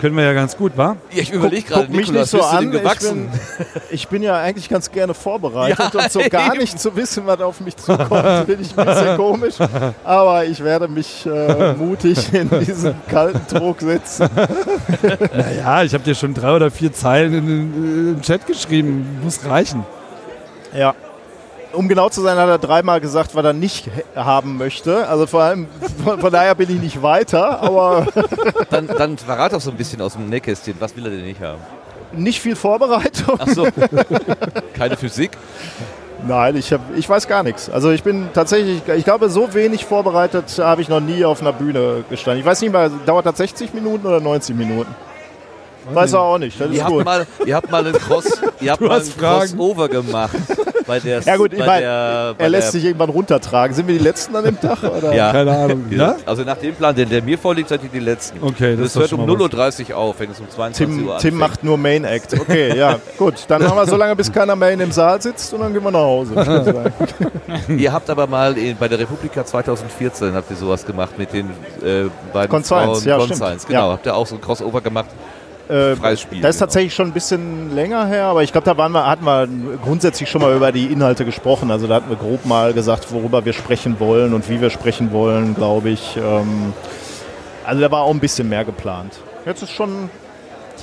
Können wir ja ganz gut, wa? Ja, ich überlege gerade, mich Nikolas, nicht so an. gewachsen? Ich bin, ich bin ja eigentlich ganz gerne vorbereitet Ja, und so gar eben. nicht zu wissen, was auf mich zukommt, finde ich ein bisschen komisch. Aber ich werde mich äh, mutig in diesen kalten Druck setzen. Naja, ich habe dir schon drei oder vier Zeilen in den Chat geschrieben. Muss reichen. Ja. Um genau zu sein, hat er dreimal gesagt, was er nicht haben möchte. Also vor allem, von, von daher bin ich nicht weiter, aber Dann, dann verrat doch so ein bisschen aus dem Nähkästchen, was will er denn nicht haben? nicht viel Vorbereitung. Achso, keine Physik? Nein, ich, hab, ich weiß gar nichts. Also ich bin tatsächlich, ich glaube, so wenig vorbereitet habe ich noch nie auf einer Bühne gestanden. Ich weiß nicht mal, dauert das 60 Minuten oder 90 Minuten? Weiß er auch nicht. Das ist Ihr habt, gut. mal, ihr habt mal einen, Cross, ihr habt mal einen. Crossover gemacht. Bei der, Ja gut, ich bei meine, der, bei er lässt der, sich irgendwann runtertragen. Sind wir die Letzten an dem Tag? Oder? Ja. Keine Ahnung. Ja? Also nach dem Plan, der, der mir vorliegt, seid ihr die Letzten. Okay, das das hört um mal 0.30 Uhr auf, wenn es um 22 Tim, Uhr Tim macht nur Main Act. Okay, ja, gut. Dann machen wir so lange, bis keiner mehr in dem Saal sitzt und dann gehen wir nach Hause. Ihr habt aber mal in, bei der Republika 2014 habt ihr sowas gemacht mit den äh, beiden Conscience, Frauen. ja, Conscience, genau. Ja. Habt ihr auch so ein Crossover gemacht? Äh, Freies Spiel, Das ist genau. tatsächlich schon ein bisschen länger her, aber ich glaube, da waren wir, hatten wir grundsätzlich schon mal über die Inhalte gesprochen. Also da hatten wir grob mal gesagt, worüber wir sprechen wollen und wie wir sprechen wollen, glaube ich. Ähm, also da war auch ein bisschen mehr geplant. Jetzt ist schon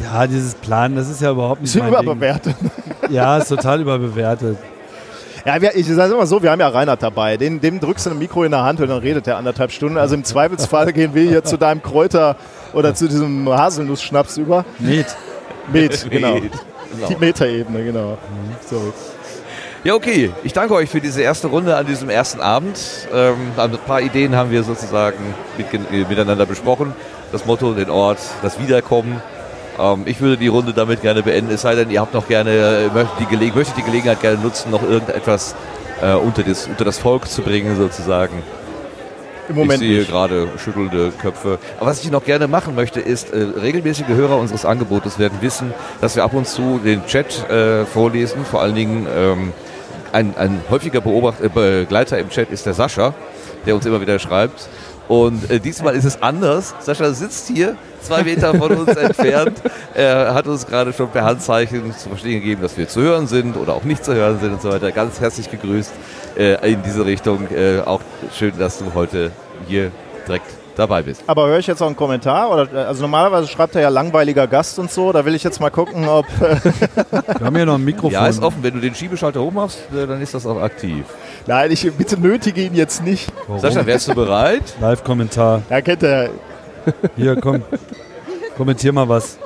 Ja, dieses Plan, das ist ja überhaupt nicht ist mein Ding. überbewertet. Ja, ist total überbewertet. Ja, wir, ich sage immer so, wir haben ja Reinhard dabei. Den, dem drückst du ein Mikro in der Hand und dann redet er anderthalb Stunden. Also im Zweifelsfall gehen wir hier zu deinem Kräuter oder zu diesem Haselnuss-Schnaps über. Met. Met, genau. Met. Die Metaebene, genau. So. Ja, okay. Ich danke euch für diese erste Runde an diesem ersten Abend. Ähm, ein paar Ideen haben wir sozusagen mit, äh, miteinander besprochen. Das Motto, den Ort, das Wiederkommen. Ähm, ich würde die Runde damit gerne beenden, es sei denn, ihr habt noch gerne, äh, möchtet die, Gele möchtet die Gelegenheit gerne nutzen, noch irgendetwas äh, unter, das, unter das Volk zu bringen, sozusagen. Im Moment ich sehe nicht. gerade schüttelnde Köpfe. Aber was ich noch gerne machen möchte, ist, äh, regelmäßige Hörer unseres Angebotes werden wissen, dass wir ab und zu den Chat äh, vorlesen. Vor allen Dingen ähm, ein, ein häufiger Beobacht, äh, Begleiter im Chat ist der Sascha, der uns immer wieder schreibt. Und äh, diesmal ist es anders. Sascha sitzt hier, zwei Meter von uns entfernt. Er hat uns gerade schon per Handzeichen zu verstehen gegeben, dass wir zu hören sind oder auch nicht zu hören sind und so weiter. Ganz herzlich gegrüßt äh, in diese Richtung. Äh, auch schön, dass du heute hier direkt dabei bist. Aber höre ich jetzt auch einen Kommentar? Oder, äh, also normalerweise schreibt er ja langweiliger Gast und so. Da will ich jetzt mal gucken, ob. Wir haben hier noch ein Mikrofon. Ja, ist offen. Wenn du den Schiebeschalter hochmachst, äh, dann ist das auch aktiv. Nein, ich bitte nötige ihn jetzt nicht. Warum? Sascha, wärst du bereit? Live-Kommentar. Ja, kennt er. Hier, komm. Kommentier mal was.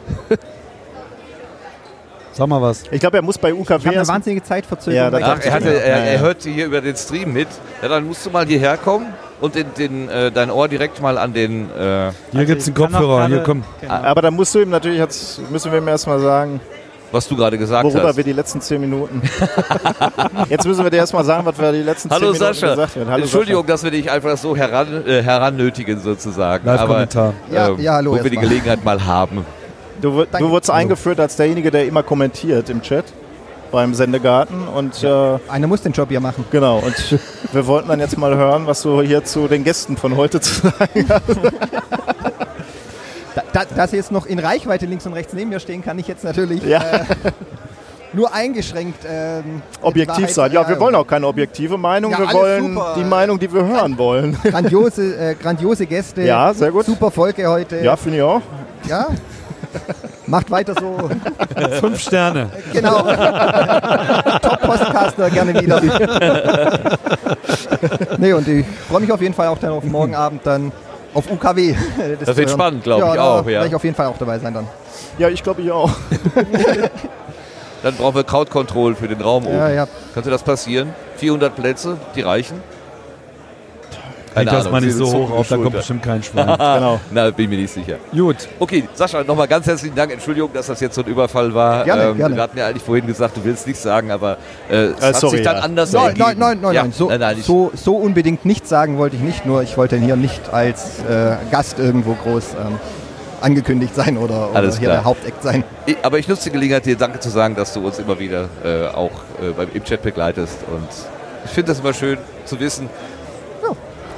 Sag mal was. Ich glaube, er muss bei UKW. Ich habe eine wahnsinnige Zeitverzögerung. Ja, Ach, er, hatte, er, er hört hier über den Stream mit. Ja, dann musst du mal hierher kommen und den, den, äh, dein Ohr direkt mal an den. Äh, Hier gibt's einen ich kann auch Kopfhörer. Hier, komm. Genau. Aber da musst du ihm natürlich, jetzt müssen wir ihm erstmal sagen. Was du gerade gesagt Worüber hast. wir die letzten zehn Minuten. Jetzt müssen wir dir erstmal sagen, was wir die letzten Hallo zehn Minuten Sascha. gesagt haben. Hallo Entschuldigung, dass wir dich einfach so heran, äh, herannötigen sozusagen. Live-Kommentar. Ja, ähm, ja, hallo wo wir die. Gelegenheit mal haben. Sascha. Du, du wurdest eingeführt als derjenige, der immer kommentiert im Chat beim Sendegarten. Und äh, Einer muss den Job ja machen. genau, und wir wollten dann jetzt mal hören, was du hier zu den Gästen von heute zu sagen hast. Da, da, dass sie jetzt noch in Reichweite links und rechts neben mir stehen, kann ich jetzt natürlich Ja. äh, nur eingeschränkt ähm, Objektiv Wahrheit- sein. Ja, wir wollen auch keine objektive Meinung, Ja, wir wollen super. die Meinung, die wir hören wollen. Grandiose, äh, grandiose Gäste. Ja, sehr gut. Super Folge heute. Ja, finde ich auch. Ja. Macht weiter so. Fünf Sterne. Genau. Top-Postcaster, gerne wieder. nee, und ich freue mich auf jeden Fall auch dann auf morgen Abend dann auf UKW. Das zu wird hören. spannend, glaube ich da auch, ja. werde ich auf jeden Fall auch dabei sein dann. Ja, ich glaube ich auch. Dann brauchen wir Crowd-Control für den Raum Ja, oben. ja. Könnte das passieren? 400 Plätze, die reichen? Hängt das mal nicht so hoch auf, da kommt bestimmt kein Schwein. genau. Na, bin mir nicht sicher. Gut. Okay, Sascha, nochmal ganz herzlichen Dank. Entschuldigung, dass das jetzt so ein Überfall war. Ähm, Gerne, gerne. Wir hatten ja eigentlich vorhin gesagt, du willst nichts sagen, aber äh, es Äh, hat sorry, sich dann ja. anders Nein, ergeben. nein, nein, nein, Ja, nein. So, nein, nein, so, so unbedingt nichts sagen wollte ich nicht, nur ich wollte hier nicht als äh, Gast irgendwo groß ähm, angekündigt sein oder, oder Alles hier der Hauptakt sein. Ich, aber ich nutze die Gelegenheit, dir Danke zu sagen, dass du uns immer wieder äh, auch äh, beim, im Chat begleitest. Und ich finde das immer schön zu wissen.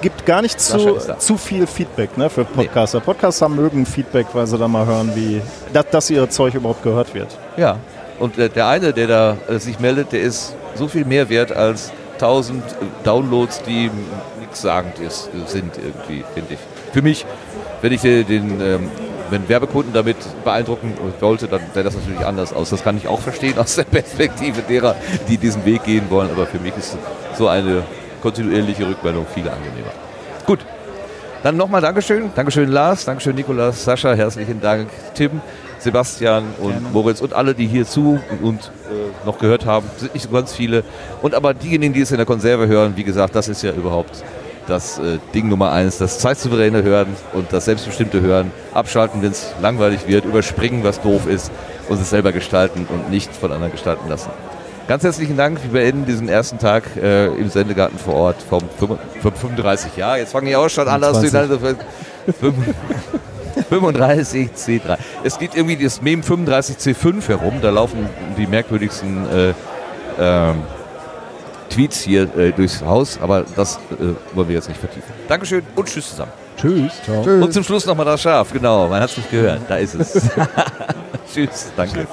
Gibt gar nicht zu, zu viel Feedback ne, für Podcaster. Podcaster mögen Feedback, weil sie da mal hören, wie dass, dass ihr Zeug überhaupt gehört wird. Ja. Und äh, der eine, der da äh, sich meldet, der ist so viel mehr wert als 1000 äh, Downloads, die nichts sagend ist, äh, sind irgendwie, finde ich. Für mich, wenn ich den, den ähm, wenn Werbekunden damit beeindrucken wollte, dann sähe das natürlich anders aus. Das kann ich auch verstehen aus der Perspektive derer, die diesen Weg gehen wollen. Aber für mich ist so eine kontinuierliche Rückmeldung viel angenehmer. Gut, dann nochmal Dankeschön. Dankeschön Lars, Dankeschön Nikolas, Sascha, herzlichen Dank Tim, Sebastian und Moritz und alle, die hier zu und äh, noch gehört haben. Sind nicht so ganz viele. Und aber diejenigen, die es in der Konserve hören, wie gesagt, das ist ja überhaupt das äh, Ding Nummer eins, das zeitsouveräne Hören und das selbstbestimmte Hören. Abschalten, wenn es langweilig wird, überspringen, was doof ist und es selber gestalten und nicht von anderen gestalten lassen. Ganz herzlichen Dank. Wir beenden diesen ersten Tag äh, im Sendegarten vor Ort vom, 35 Jahr. Jetzt fange ich auch schon an, dass du 20. 35 C3. Es geht irgendwie das Mem 35 C5 herum. Da laufen die merkwürdigsten äh, ähm, Tweets hier äh, durchs Haus, aber das äh, wollen wir jetzt nicht vertiefen. Dankeschön und tschüss zusammen. Tschüss. Ciao. Und zum Schluss nochmal das Schaf. Genau, man hat es nicht gehört. Da ist es. tschüss, danke.